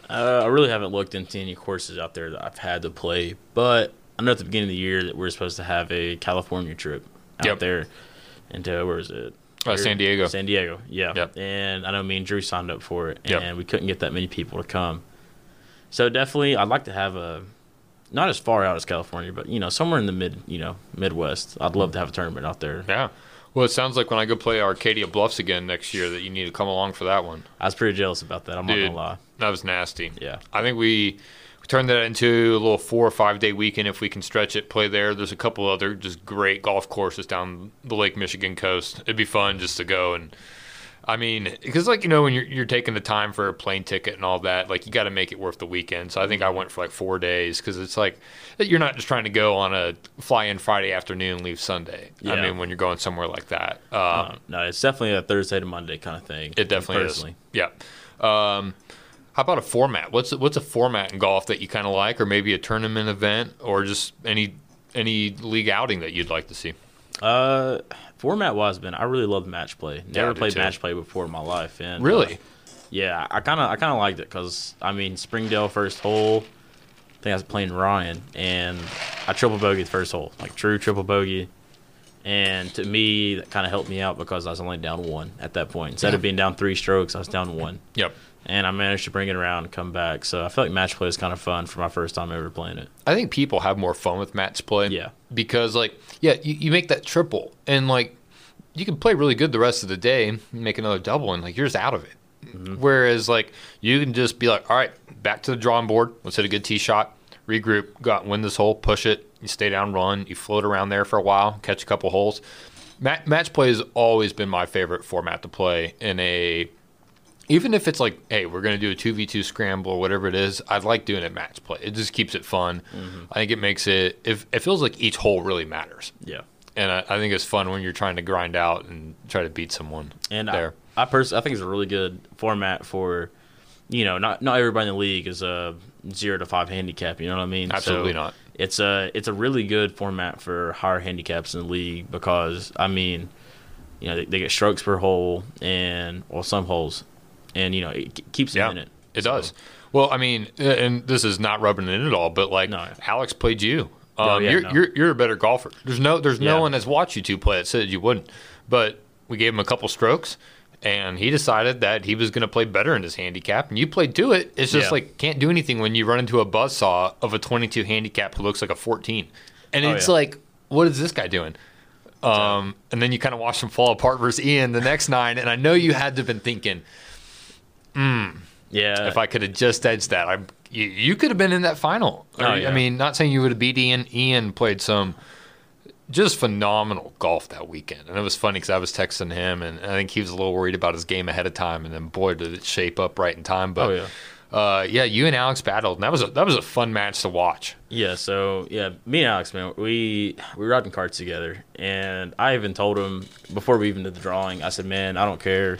Uh, I really haven't looked into any courses out there that I've had to play, but I know at the beginning of the year that we're supposed to have a California trip out Yep. there into where is it? Uh, San Diego. San Diego, yeah. Yep. And I know me and Drew signed up for it, Yep. and we couldn't get that many people to come. So definitely, I'd like to have a not as far out as California, but you know somewhere in the mid, you know, Midwest. I'd love to have a tournament out there. Yeah. Well, it sounds like when I go play Arcadia Bluffs again next year that you need to come along for that one. I was pretty jealous about that. I'm Dude. not gonna lie. That was nasty. Yeah. I think we, we turned that into a little four or five day weekend if we can stretch it, play there. There's a couple other just great golf courses down the Lake Michigan coast. It'd be fun just to go and. I mean, because like you know, when you're you're taking the time for a plane ticket and all that, like you got to make it worth the weekend. So I think I went for like four days because it's like you're not just trying to go on a fly in Friday afternoon, leave Sunday. I mean, when you're going somewhere like that, um, Uh, no, it's definitely a Thursday to Monday kind of thing. it definitely personally. is. Yeah. Um, how about a format? What's what's a format in golf that you kind of like, or maybe a tournament event, or just any any league outing that you'd like to see? Uh, format wise, Ben, I really love match play. Never do played too. match play before in my life, and Really? uh, yeah, I kind of I kind of liked it because I mean Springdale first hole. I think I was playing Ryan, and I triple bogeyed the first hole, like true triple bogey. And to me, that kind of helped me out because I was only down one at that point. Instead of being down three strokes, I was down one, Yep. And I managed to bring it around and come back. So I feel like match play is kind of fun for my first time ever playing it. I think people have more fun with match play. Yeah. Because like, yeah, you, you make that triple, and like, you can play really good the rest of the day, make another double, and like you're just out of it. Mm-hmm. Whereas like you can just be like, all right, back to the drawing board. Let's hit a good tee shot, regroup, go out and win this hole, push it. You stay down, run. You float around there for a while, catch a couple holes. Ma- match play has always been my favorite format to play in a. Even if it's like, hey, we're going to do a two v two scramble or whatever it is, I'd like doing it match play. It just keeps it fun. Mm-hmm. I think it makes it. If it feels like each hole really matters, Yeah. and I, I think it's fun when you're trying to grind out and try to beat someone. And there, I, I personally, I think it's a really good format for, you know, not not everybody in the league is a zero to five handicap. You know what I mean? Absolutely So not. It's a it's a really good format for higher handicaps in the league because I mean, you know they, they get strokes per hole and well some holes, and you know it keeps Yeah, in it. it So, does. Well, I mean, and this is not rubbing it in at all, but like No. Alex played you. Um, Oh, yeah, you're, no. you're you're a better golfer. There's no there's no one that's watched you two play that said you wouldn't. But we gave him a couple strokes, and he decided that he was going to play better in his handicap, and you played to it. It's just Yeah. like can't do anything when you run into a buzzsaw of a 22 handicap who looks like a 14, and Oh, it's yeah. like, what is this guy doing? Um, and then you kind of watch him fall apart versus Ian the next nine, and I know you had to have been thinking, Yeah, if I could have just edged that, I you, you could have been in that final. Oh, yeah. I mean, not saying you would have beat Ian. Ian played some just phenomenal golf that weekend, and it was funny because I was texting him, and I think he was a little worried about his game ahead of time, and then boy did it shape up right in time. But Oh, yeah. uh, yeah, you and Alex battled, and that was a, that was a fun match to watch. Yeah, so yeah, me and Alex, man, we we were riding carts together, and I even told him before we even did the drawing. I said, "Man, I don't care,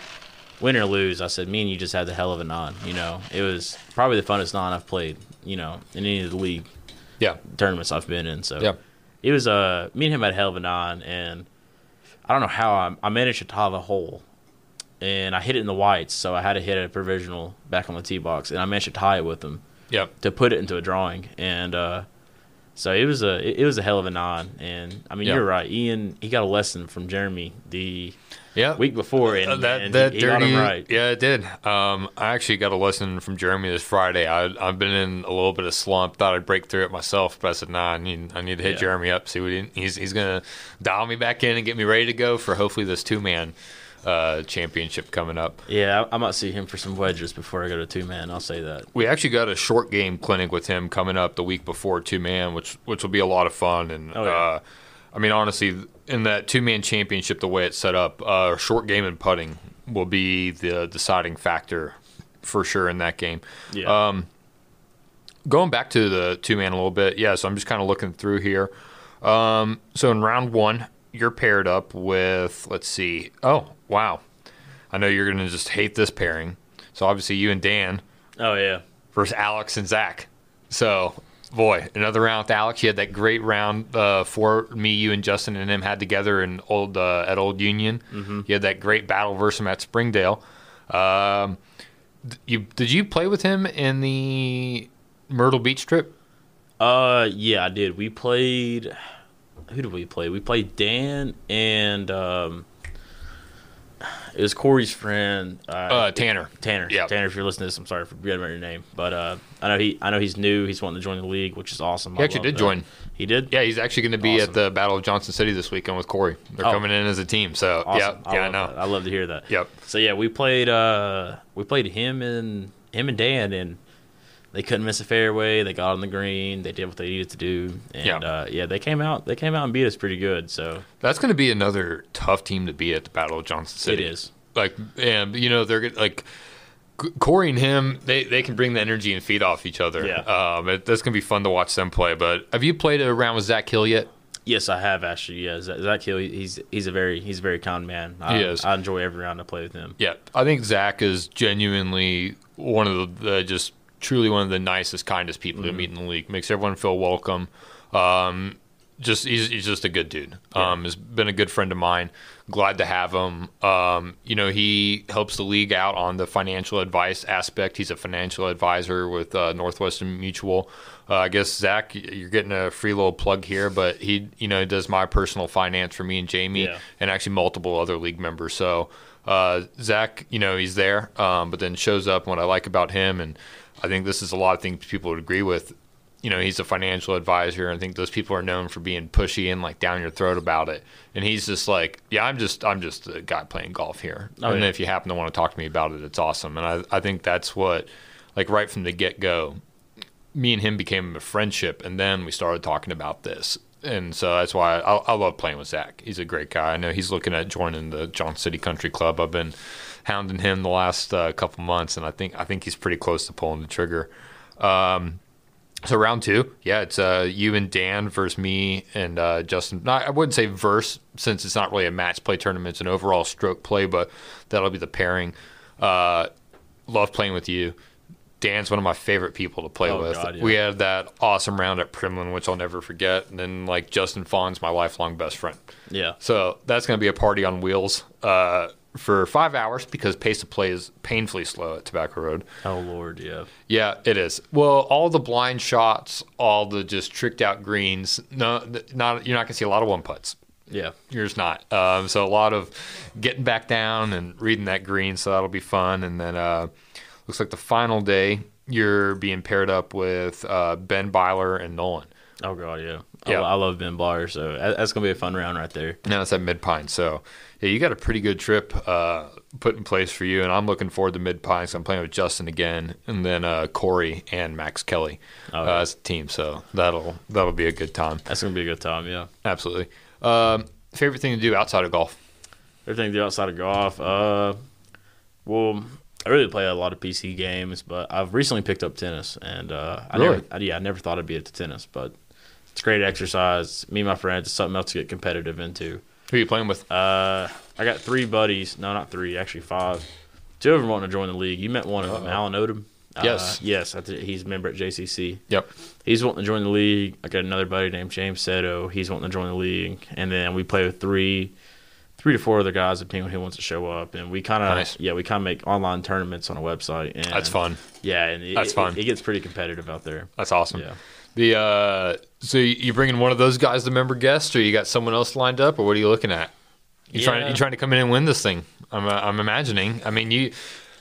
win or lose." I said, "Me and you just had the hell of a non. You know, it was probably the funnest non I've played. You know, in any of the league Yeah, tournaments I've been in. So Yeah. it was uh me and him had a hell of a non, and I don't know how I, I managed to tie the hole, and I hit it in the whites, so I had to hit a provisional back on the tee box, and I managed to tie it with him yeah, to put it into a drawing, and uh, so it was a it, it was a hell of a non. And I mean, Yeah. you're right, Ian. He got a lesson from Jeremy the yeah. week before, and, Uh, that and that he, he got dirty, him right. yeah, it did. Um, I actually got a lesson from Jeremy this Friday. I, I've been in a little bit of slump. Thought I'd break through it myself, but I said, "Nah, I need I need to hit Yeah. Jeremy up. See what he, he's he's gonna dial me back in and get me ready to go for hopefully this two man uh, championship coming up." Yeah, I, I might see him for some wedges before I go to two man. I'll say that. We actually got a short game clinic with him coming up the week before two man, which which will be a lot of fun. And Oh, yeah. uh, I mean, honestly, in that two man championship, the way it's set up, uh, short game and putting will be the deciding factor for sure in that game. Yeah. Um, going back to the two man a little bit, yeah. So I'm just kind of looking through here. Um, so in round one, you're paired up with let's see. Oh wow, I know you're gonna just hate this pairing. So obviously you and Dan oh yeah. versus Alex and Zach. So, boy, another round with Alex. You had that great round uh, for me, you, and Justin and him had together in old uh, at Old Union. Mm-hmm. You had that great battle versus him at Springdale. Um, you did you play with him in the Myrtle Beach trip? Uh, yeah, I did. We played. Who did we play? We played Dan and um, it was Corey's friend. Uh, Uh, Tanner. Tanner. yeah. Tanner. If you're listening to this, I'm sorry for forgetting about your name, but uh, I know he. I know he's new. He's wanting to join the league, which is awesome. He I actually did that. join. He did. Yeah, he's actually going to be Awesome. at the Battle of Johnson City this weekend with Corey. They're Oh. coming in as a team. So Awesome. yeah, yeah, I know. that. I love to hear that. Yep. So yeah, we played. Uh, we played him and him and Dan, and they couldn't miss a fairway. They got on the green. They did what they needed to do, and Yeah. uh, yeah, they came out. They came out and beat us pretty good. So That's going to be another tough team to beat at the Battle of Johnson City. it is. like and you know they're like Corey and him they, they can bring the energy and feed off each other Yeah. um it, that's gonna be fun to watch them play but have you played a round with Zach Hill yet Yes, I have actually. Yeah, Zach Zach Hill. He's he's a very he's a very kind man. I, He is. I enjoy every round I play with him. yeah I think Zach is genuinely one of the, the just truly one of the nicest kindest people to meet in the league makes everyone feel welcome um just he's, he's just a good dude. Um, has been a good friend of mine. Glad to have him. Um, you know, he helps the league out on the financial advice aspect. He's a financial advisor with uh, Northwestern Mutual. Uh, I guess Zach, you're getting a free little plug here, but he, you know, does my personal finance for me and Jamie, Yeah. and actually multiple other league members. So uh, Zach, you know, he's there, um, but then shows up. What I like about him, and I think this is a lot of things people would agree with you know, he's a financial advisor. and I think those people are known for being pushy and like down your throat about it. And he's just like, yeah, I'm just, I'm just a guy playing golf here. Oh, and yeah. if you happen to want to talk to me about it, it's awesome. And I, I think that's what, like, right from the get go, me and him became a friendship. And then we started talking about this. And so that's why I, I love playing with Zach. He's a great guy. I know he's looking at joining the Johnson City Country Club. I've been hounding him the last uh, couple months, and I think I think he's pretty close to pulling the trigger. Um, so round two, yeah, it's uh, you and Dan versus me and uh, Justin. Not, I wouldn't say verse since it's not really a match play tournament; it's an overall stroke play, but that'll be the pairing. Uh, love playing with you. Dan's one of my favorite people to play Oh, with. God, yeah. We had that awesome round at Primland, which I'll never forget. And then like Justin Fawn's my lifelong best friend. Yeah. So that's going to be a party on wheels uh, for five hours because pace of play is painfully slow at Tobacco Road. Oh Lord, yeah. Yeah, it is. Well, all the blind shots, all the just tricked out greens. No, not you're not gonna see a lot of one putts. Yeah. You're just not. Um, so a lot of getting back down and reading that green. So that'll be fun. And then uh, looks like the final day you're being paired up with uh, Ben Byler and Nolan. Oh God, yeah. Yeah. I, I love Ben Blyer, so that's gonna be a fun round right there. Now it's at Mid Pine. So yeah, you got a pretty good trip uh, put in place for you. And I'm looking forward to Mid Pine. So I'm playing with Justin again, and then uh, Corey and Max Kelly Oh, uh, as a team. So that'll that'll be a good time. That's gonna be a good time. Yeah. Absolutely. Um, favorite thing to do outside of golf? Everything to do outside of golf. Uh, well, I really play a lot of PC games, but I've recently picked up tennis, and uh, I Really? never, I, yeah, I never thought I'd be into tennis, but it's great exercise. Me and my friends, it's something else to get competitive into. Who are you playing with? Uh, I got three buddies. No, not three. Actually, five. Two of them want to join the league. You met one of them. Alan Odom. Yes. Uh, yes. He's a member at JCC. Yep. He's wanting to join the league. I got another buddy named James Seto. He's wanting to join the league, and then we play with three, three to four other guys depending on who wants to show up. And we kind of, Nice. yeah, we kind of make online tournaments on a website. And That's fun. Yeah, and it, That's it- fun. It, gets pretty competitive out there. That's awesome. Yeah. The uh, so you you bringing one of those guys to member guest, or you got someone else lined up, or what are you looking at? You trying you trying to come in and win this thing? I'm uh, I'm imagining. I mean you.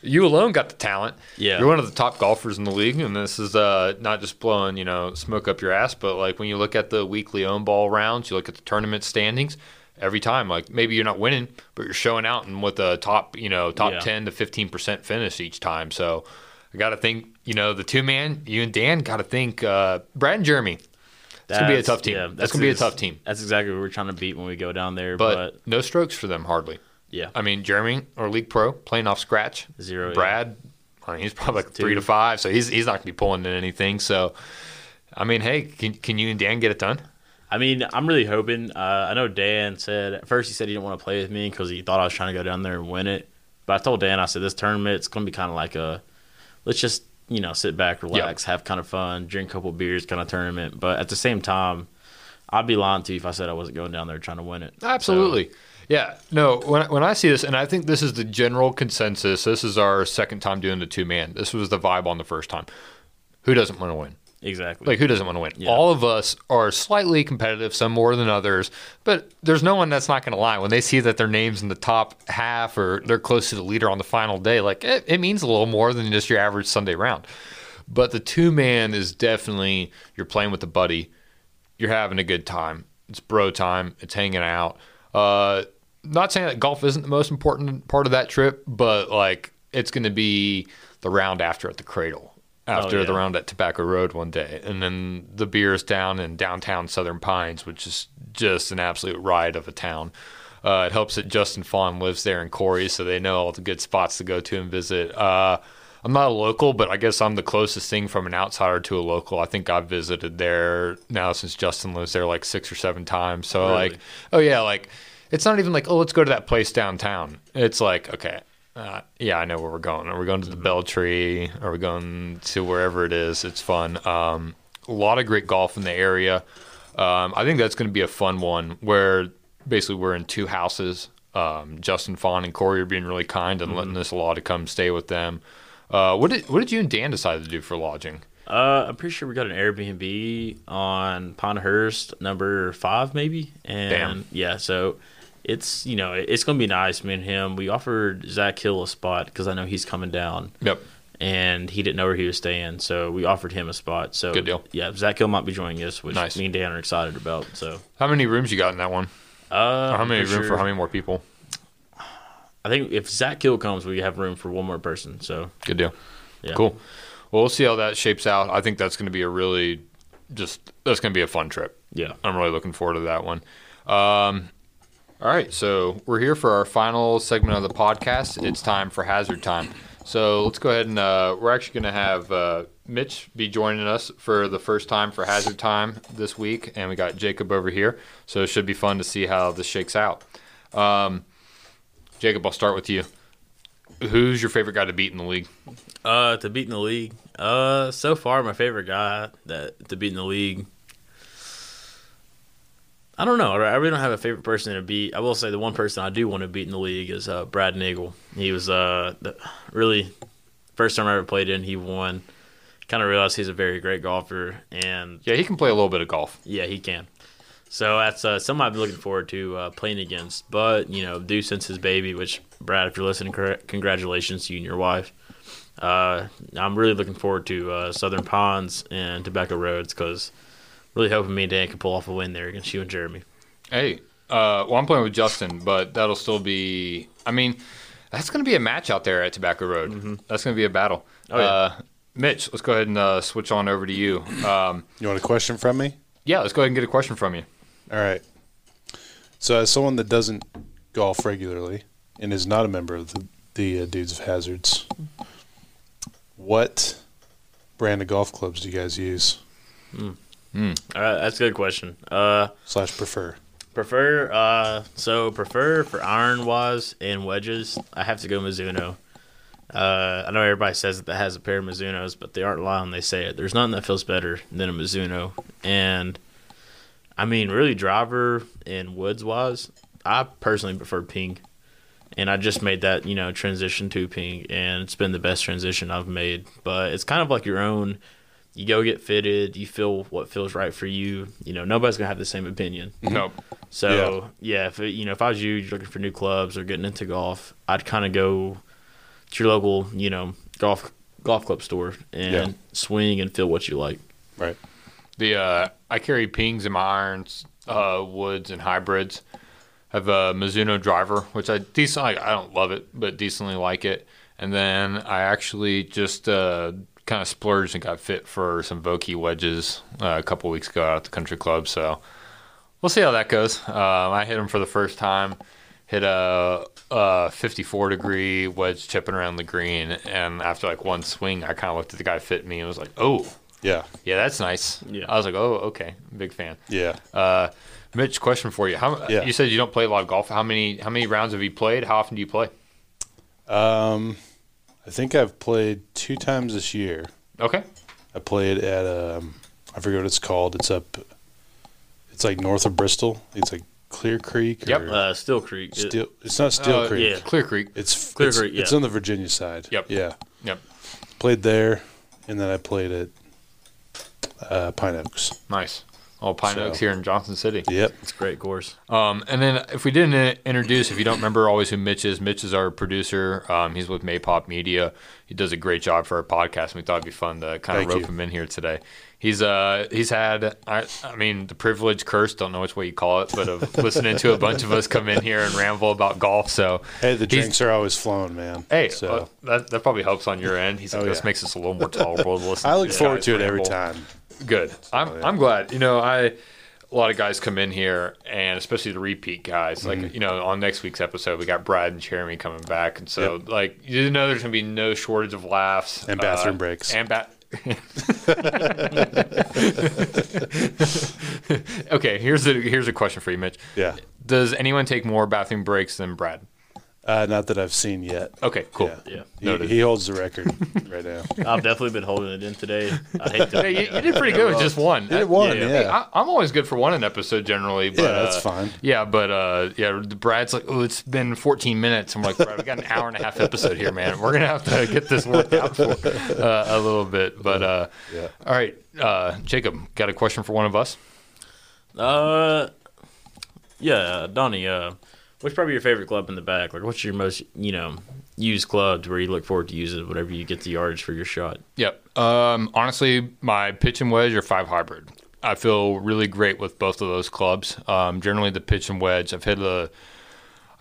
You alone got the talent. Yeah. You're one of the top golfers in the league, and this is uh, not just blowing, you know, smoke up your ass, but like when you look at the weekly own ball rounds, you look at the tournament standings, every time, like maybe you're not winning, but you're showing out and with a top, you know, top Yeah. 10 to 15% finish each time. So I got to think, you know, the two man, you and Dan got to think, uh, Brad and Jeremy, that's gonna be a tough team. yeah, That's gonna be a tough team. That's exactly what we're trying to beat when we go down there. but, But, no strokes for them hardly. yeah, I mean, Jeremy or League Pro playing off scratch. Zero, yeah. Brad, I mean, he's probably like three to five, so he's he's not gonna be pulling in anything. So, I mean, hey, can can you and Dan get it done? I mean, I'm really hoping. Uh, I know Dan said at first he said he didn't want to play with me because he thought I was trying to go down there and win it. But I told Dan, I said this tournament it's going to be kind of like a let's just you know sit back, relax, have kind of fun, drink a couple beers kind of tournament. But at the same time, I'd be lying to you if I said I wasn't going down there trying to win it. Absolutely. Yeah. No, when, when I see this, and I think this is the general consensus, this is our second time doing the two man. This was the vibe on the first time. Who doesn't want to win? Exactly. Like, who doesn't want to win? Yeah. All of us are slightly competitive, some more than others, but there's no one that's not going to lie. When they see that their name's in the top half or they're close to the leader on the final day, like, it, it means a little more than just your average Sunday round. But the two man is definitely, you're playing with a buddy, you're having a good time. It's bro time, it's hanging out. Uh, not saying that golf isn't the most important part of that trip, but like, it's going to be the round after at the cradle after yeah. the round at Tobacco Road one day, and then the beers down in downtown Southern Pines, which is just an absolute riot of a town. Uh, it helps that Justin Fawn lives there in Corey, so they know all the good spots to go to and visit. Uh, I'm not a local, but I guess I'm the closest thing from an outsider to a local. I think I've visited there now since Justin lives there like six or seven times. So Really? like, oh yeah, like it's not even like oh let's go to that place downtown. It's like okay, uh, yeah, I know where we're going. Are we going to the Bell Tree? Are we going to wherever it is? It's fun. Um, a lot of great golf in the area. Um, I think that's going to be a fun one where basically we're in two houses. Um, Justin Fawn and Corey are being really kind and letting us a lot to come stay with them. Uh, what did what did you and Dan decide to do for lodging? Uh, I'm pretty sure we got an Airbnb on Pinehurst, number five, maybe. And Damn. yeah, so it's you know it's gonna be nice. Me and him, we offered Zach Hill a spot because I know he's coming down, Yep. and he didn't know where he was staying, so we offered him a spot. So Good deal. Yeah, Zach Hill might be joining us, which Nice. me and Dan are excited about. So How many rooms you got in that one? uh, how many room for how many more people? I think if Zach Hill comes, we have room for one more person. So Good deal. yeah, Cool. Well, we'll see how that shapes out. I think that's going to be a really just that's going to be a fun trip. Yeah, I'm really looking forward to that one. Um, all right, so we're here for our final segment of the podcast. It's time for hazard time. So let's go ahead and uh, we're actually going to have uh, Mitch be joining us for the first time for hazard time this week, and we got Jacob over here. So it should be fun to see how this shakes out. Um, Jacob, I'll start with you. Who's your favorite guy to beat in the league? Uh, to beat in the league. Uh, so far my favorite guy that to beat in the league. I don't know. I really don't have a favorite person to beat. I will say the one person I do want to beat in the league is uh, Brad Nagel. He was uh the, really first time I ever played in. He won. Kind of realized he's a very great golfer, and Yeah, he can play a little bit of golf. yeah, he can. So that's uh, something I've been looking forward to uh, playing against. But you know, due since his baby, which Brad, if you're listening, congratulations to you and your wife. Uh, I'm really looking forward to uh, Southern Pines and Tobacco Roads because really hoping me and Dan can pull off a win there against you and Jeremy. Hey, uh, well, I'm playing with Justin, but that'll still be. I mean, that's going to be a match out there at Tobacco Road. That's going to be a battle. Oh, yeah. uh, Mitch, let's go ahead and uh, switch on over to you. Um, You want a question from me? yeah, let's go ahead and get a question from you. All right. So, as someone that doesn't golf regularly and is not a member of the, the uh, Dudes of Hazards, what brand of golf clubs do you guys use All right, that's a good question. Uh, slash prefer? Prefer uh so prefer for iron wise and wedges. I have to go Mizuno. Uh, I know everybody says that that has a pair of Mizunos, but they aren't lying. when They say it. There's nothing that feels better than a Mizuno. And I mean, really, driver and woods wise, I personally prefer Ping. And I just made that you know transition to Ping, and it's been the best transition I've made. But it's kind of like your own. You go get fitted. You feel what feels right for you. You know, nobody's gonna have the same opinion. Nope. So yeah, if it, you know if I was you, you're looking for new clubs or getting into golf, I'd kind of go to your local you know golf golf club store and Yeah. swing and feel what you like. Right. The uh, I carry Pings in my irons, uh, woods, and hybrids. I have a Mizuno driver, which I decently I don't love it, but decently like it. And then I actually just uh, kind of splurged and got fit for some Vokey wedges uh, a couple weeks ago out at the country club. So we'll see how that goes. Um, I hit them for the first time. Hit a, a 54 degree wedge chipping around the green, and after like one swing, I kind of looked at the guy fit me and was like, "Oh, Yeah. yeah, that's nice. Yeah. I was like, oh, okay, big fan. Yeah. Uh, Mitch, question for you. How Yeah. you said you don't play a lot of golf? How many how many rounds have you played? How often do you play? Um, I think I've played two times this year. Okay. I played at um, I forget what it's called. It's up. It's like north of Bristol. It's like Clear Creek. Yep. Or Uh, Still Creek. Steel, it's not Steel Uh, Creek. yeah. Clear Creek. It's Clear it's, Creek, It's yeah. on the Virginia side. Yep. Yeah. Yep. Played there, and then I played at uh, Pine Oaks. Nice. Oh, Pine So- Oaks here in Johnson City. Yep. it's a great course. Um, and then if we didn't introduce, if you don't remember always who Mitch is, Mitch is our producer. Um, he's with Maypop Media. He does a great job for our podcast. And we thought it'd be fun to kind of rope you. him in here today. He's uh he's had I I mean the privilege curse don't know which way you call it, but of listening to a bunch of us come in here and ramble about golf. So Hey, the drinks are always flowing, man. Hey, so uh, that that probably helps on your end. He's like, Oh, this yeah. makes us a little more tolerable to listen. I look these forward to it every time. Good. I'm yeah. I'm glad. You know, I a lot of guys come in here, and especially the repeat guys. Mm-hmm. Like you know, on next week's episode, we got Brad and Jeremy coming back, and so like you know, there's gonna be no shortage of laughs And bathroom uh, breaks. and bat. okay, here's a here's a question for you, Mitch. Yeah. Does anyone take more bathroom breaks than Brad? Uh, not that I've seen yet. Okay, cool. Yeah. Yeah. He, he holds the record right now. I've definitely been holding it in today. I hate to. Hey, you, you did pretty good with just one. Did one, Yeah. yeah. Hey, I, I'm always good for one an episode generally. But, Yeah, that's uh, fine. Yeah, but uh, yeah, Brad's like, oh, it's been 14 minutes. I'm like, Brad, we got an hour and a half episode here, man. We're gonna have to get this worked out for uh, a little bit. But uh, Yeah. all right, uh, Jacob, got a question for one of us? Uh, yeah, Doni. What's probably your favorite club in the back? Like, what's your most you know used club where you look forward to using it whenever you get the yardage for your shot? Yep. Um, honestly, my pitch and wedge are five hybrid. I feel really great with both of those clubs. Um, generally, the pitch and wedge, I've hit a.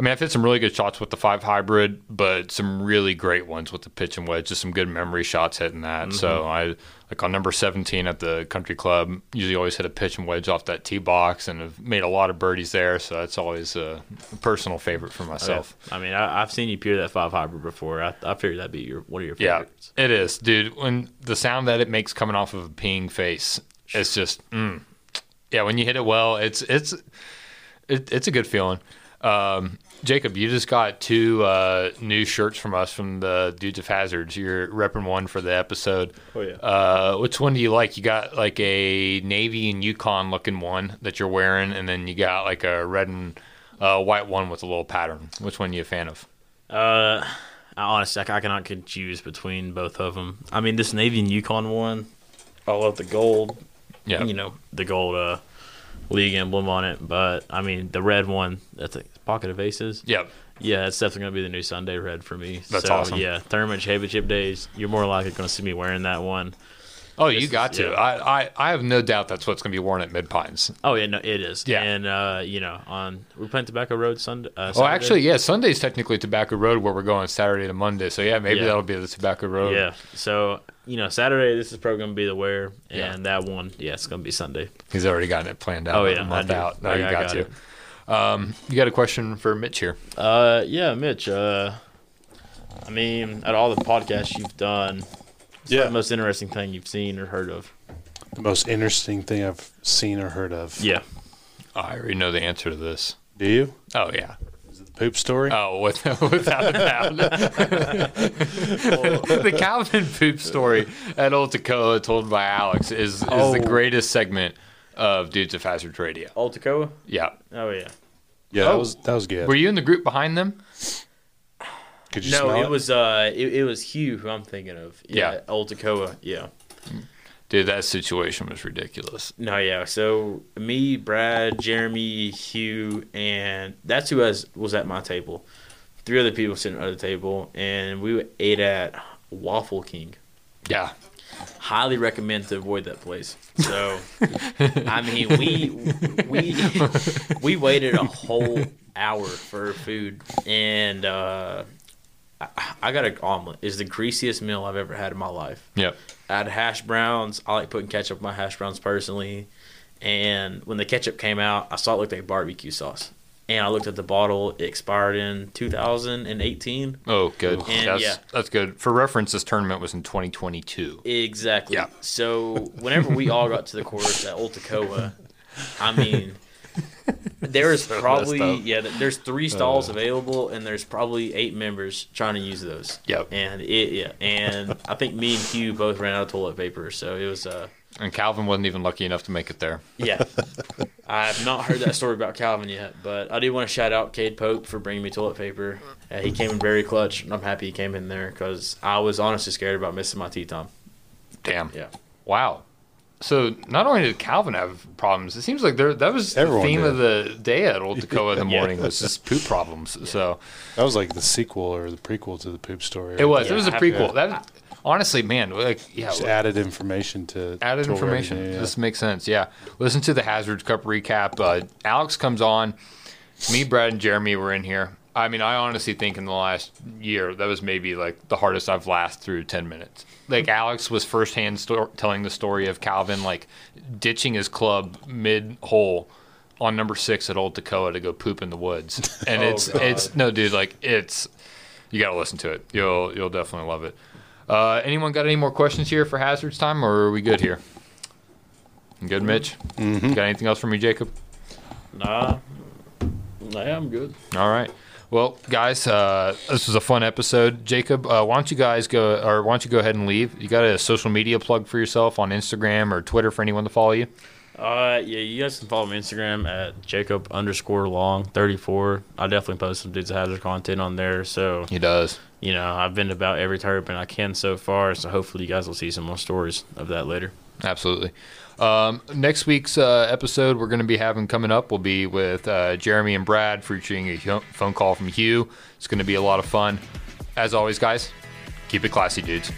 I mean, I've hit some really good shots with the five hybrid, but some really great ones with the pitch and wedge. Just some good memory shots hitting that. So I like on number seventeen at the country club. Usually, always hit a pitch and wedge off that tee box, and have made a lot of birdies there. So that's always a personal favorite for myself. I mean, I, I've seen you peer that five hybrid before. I, I figured that'd be your one of your favorites Yeah, it is, dude. When the sound that it makes coming off of a Ping face, it's just, mm. yeah. When you hit it well, it's it's it, it's a good feeling. Um, Jacob, you just got two uh, new shirts from us from the Dudes of Hazards. You're repping one for the episode. Oh, yeah. Uh, which one do you like? You got like a navy and Yukon looking one that you're wearing, and then you got like a red and uh, white one with a little pattern. Which one are you a fan of? Uh, I honestly, I cannot choose between both of them. I mean, this Navy and Yukon one, I love the gold. Yeah. You know, the gold uh, league emblem on it. But I mean, the red one, that's a pocket of aces. Yep. Yeah, it's definitely gonna be the new Sunday red for me. That's so, awesome. Yeah, tournament championship days, you're more likely gonna see me wearing that one. Oh, you got is- to. yeah. I, I, I have no doubt that's what's going to be worn at Mid Pines. Oh yeah, no, it is. Yeah. and uh, you know, on we're playing Tobacco Road Sunday. Uh, Oh, actually, yeah. Sunday's technically Tobacco Road, where we're going Saturday to Monday. So yeah, maybe Yeah. that'll be the Tobacco Road. Yeah. So you know, Saturday this is probably gonna be the wear, and Yeah. that one, yeah, it's gonna be Sunday. He's already gotten it planned out. Oh, yeah, a month out. No, I- you got, got to. Um, you got a question for Mitch here? Uh, yeah, Mitch. Uh, I mean, at all the podcasts you've done, what's Yeah. the most interesting thing you've seen or heard of? The most interesting thing I've seen or heard of. Yeah. Oh, I already know the answer to this. Do you? Oh yeah. Is it the poop story? Oh, with, without a doubt. the Calvin poop story at Old Toccoa told by Alex is, is the Oh. greatest segment of Dudes of Hazard Radio. Old Toccoa? Yeah. Oh yeah. yeah, that oh. was that was good. Were you in the group behind them? Could you no, smell it was uh, it, it was Hugh who I'm thinking of. Yeah. Yeah, Old Toccoa. Yeah. Dude, that situation was ridiculous. No, yeah. So me, Brad, Jeremy, Hugh, and that's who was was at my table. Three other people sitting at the table, and we ate at Waffle King. Yeah. Highly recommend to avoid that place. So, I mean, we we we waited a whole hour for food, and uh, I, I got an omelet. It's the greasiest meal I've ever had in my life. Yep. I had hash browns. I like putting ketchup on my hash browns personally. And when the ketchup came out, I saw it looked like barbecue sauce. And I looked at the bottle. It expired in 2018. Oh, good. And, that's, yeah. that's good. For reference, this tournament was in 2022. Exactly. Yeah. So whenever we all got to the course at Old Toccoa, I mean, there's So probably yeah, there's three stalls available, and there's probably eight members trying to use those. Yep. And it yeah, and I think me and Hugh both ran out of toilet paper, so it was uh And Calvin wasn't even lucky enough to make it there. yeah. I have not heard that story about Calvin yet, but I do want to shout out Cade Pope for bringing me toilet paper. Uh, he came in very clutch, and I'm happy he came in there because I was honestly scared about missing my tee time. Damn. Yeah. Wow. So not only did Calvin have problems, it seems like there that was Everyone the theme did. of the day at Old Tacoma in the Yeah. morning was just poop problems. So That was like the sequel or the prequel to the poop story. it was. Yeah, it was a prequel. That honestly, man, like yeah, Just added information to added to information. everything, yeah. This makes sense. Yeah. Listen to the Hazards Cup recap. Uh, Alex comes on. Me, Brad, and Jeremy were in here. I mean, I honestly think in the last year that was maybe like the hardest I've lasted through ten minutes. Like Alex was firsthand sto- telling the story of Calvin like ditching his club mid hole on number six at Old Toccoa to go poop in the woods, and Oh, it's God. it's no dude like it's you got to listen to it. You'll you'll definitely love it. Uh, anyone got any more questions here for hazards time, or are we good here? Good, Mitch. Mhm. Got anything else from me, Jacob? Nah, nah, I'm good. All right. Well, guys, uh, this was a fun episode. Jacob, uh, why don't you guys go, or why don't you go ahead and leave? You got a social media plug for yourself on Instagram or Twitter for anyone to follow you? Uh, yeah, you guys can follow me on Instagram at Jacob underscore long thirty four. I definitely post some dudes of hazard content on there. So He does. you know, I've been to about every tournament I can so far. So hopefully you guys will see some more stories of that later. Absolutely. Um, next week's uh, episode we're going to be having coming up will be with uh, Jeremy and Brad featuring a phone call from Hugh. It's going to be a lot of fun. As always, guys, keep it classy, dudes.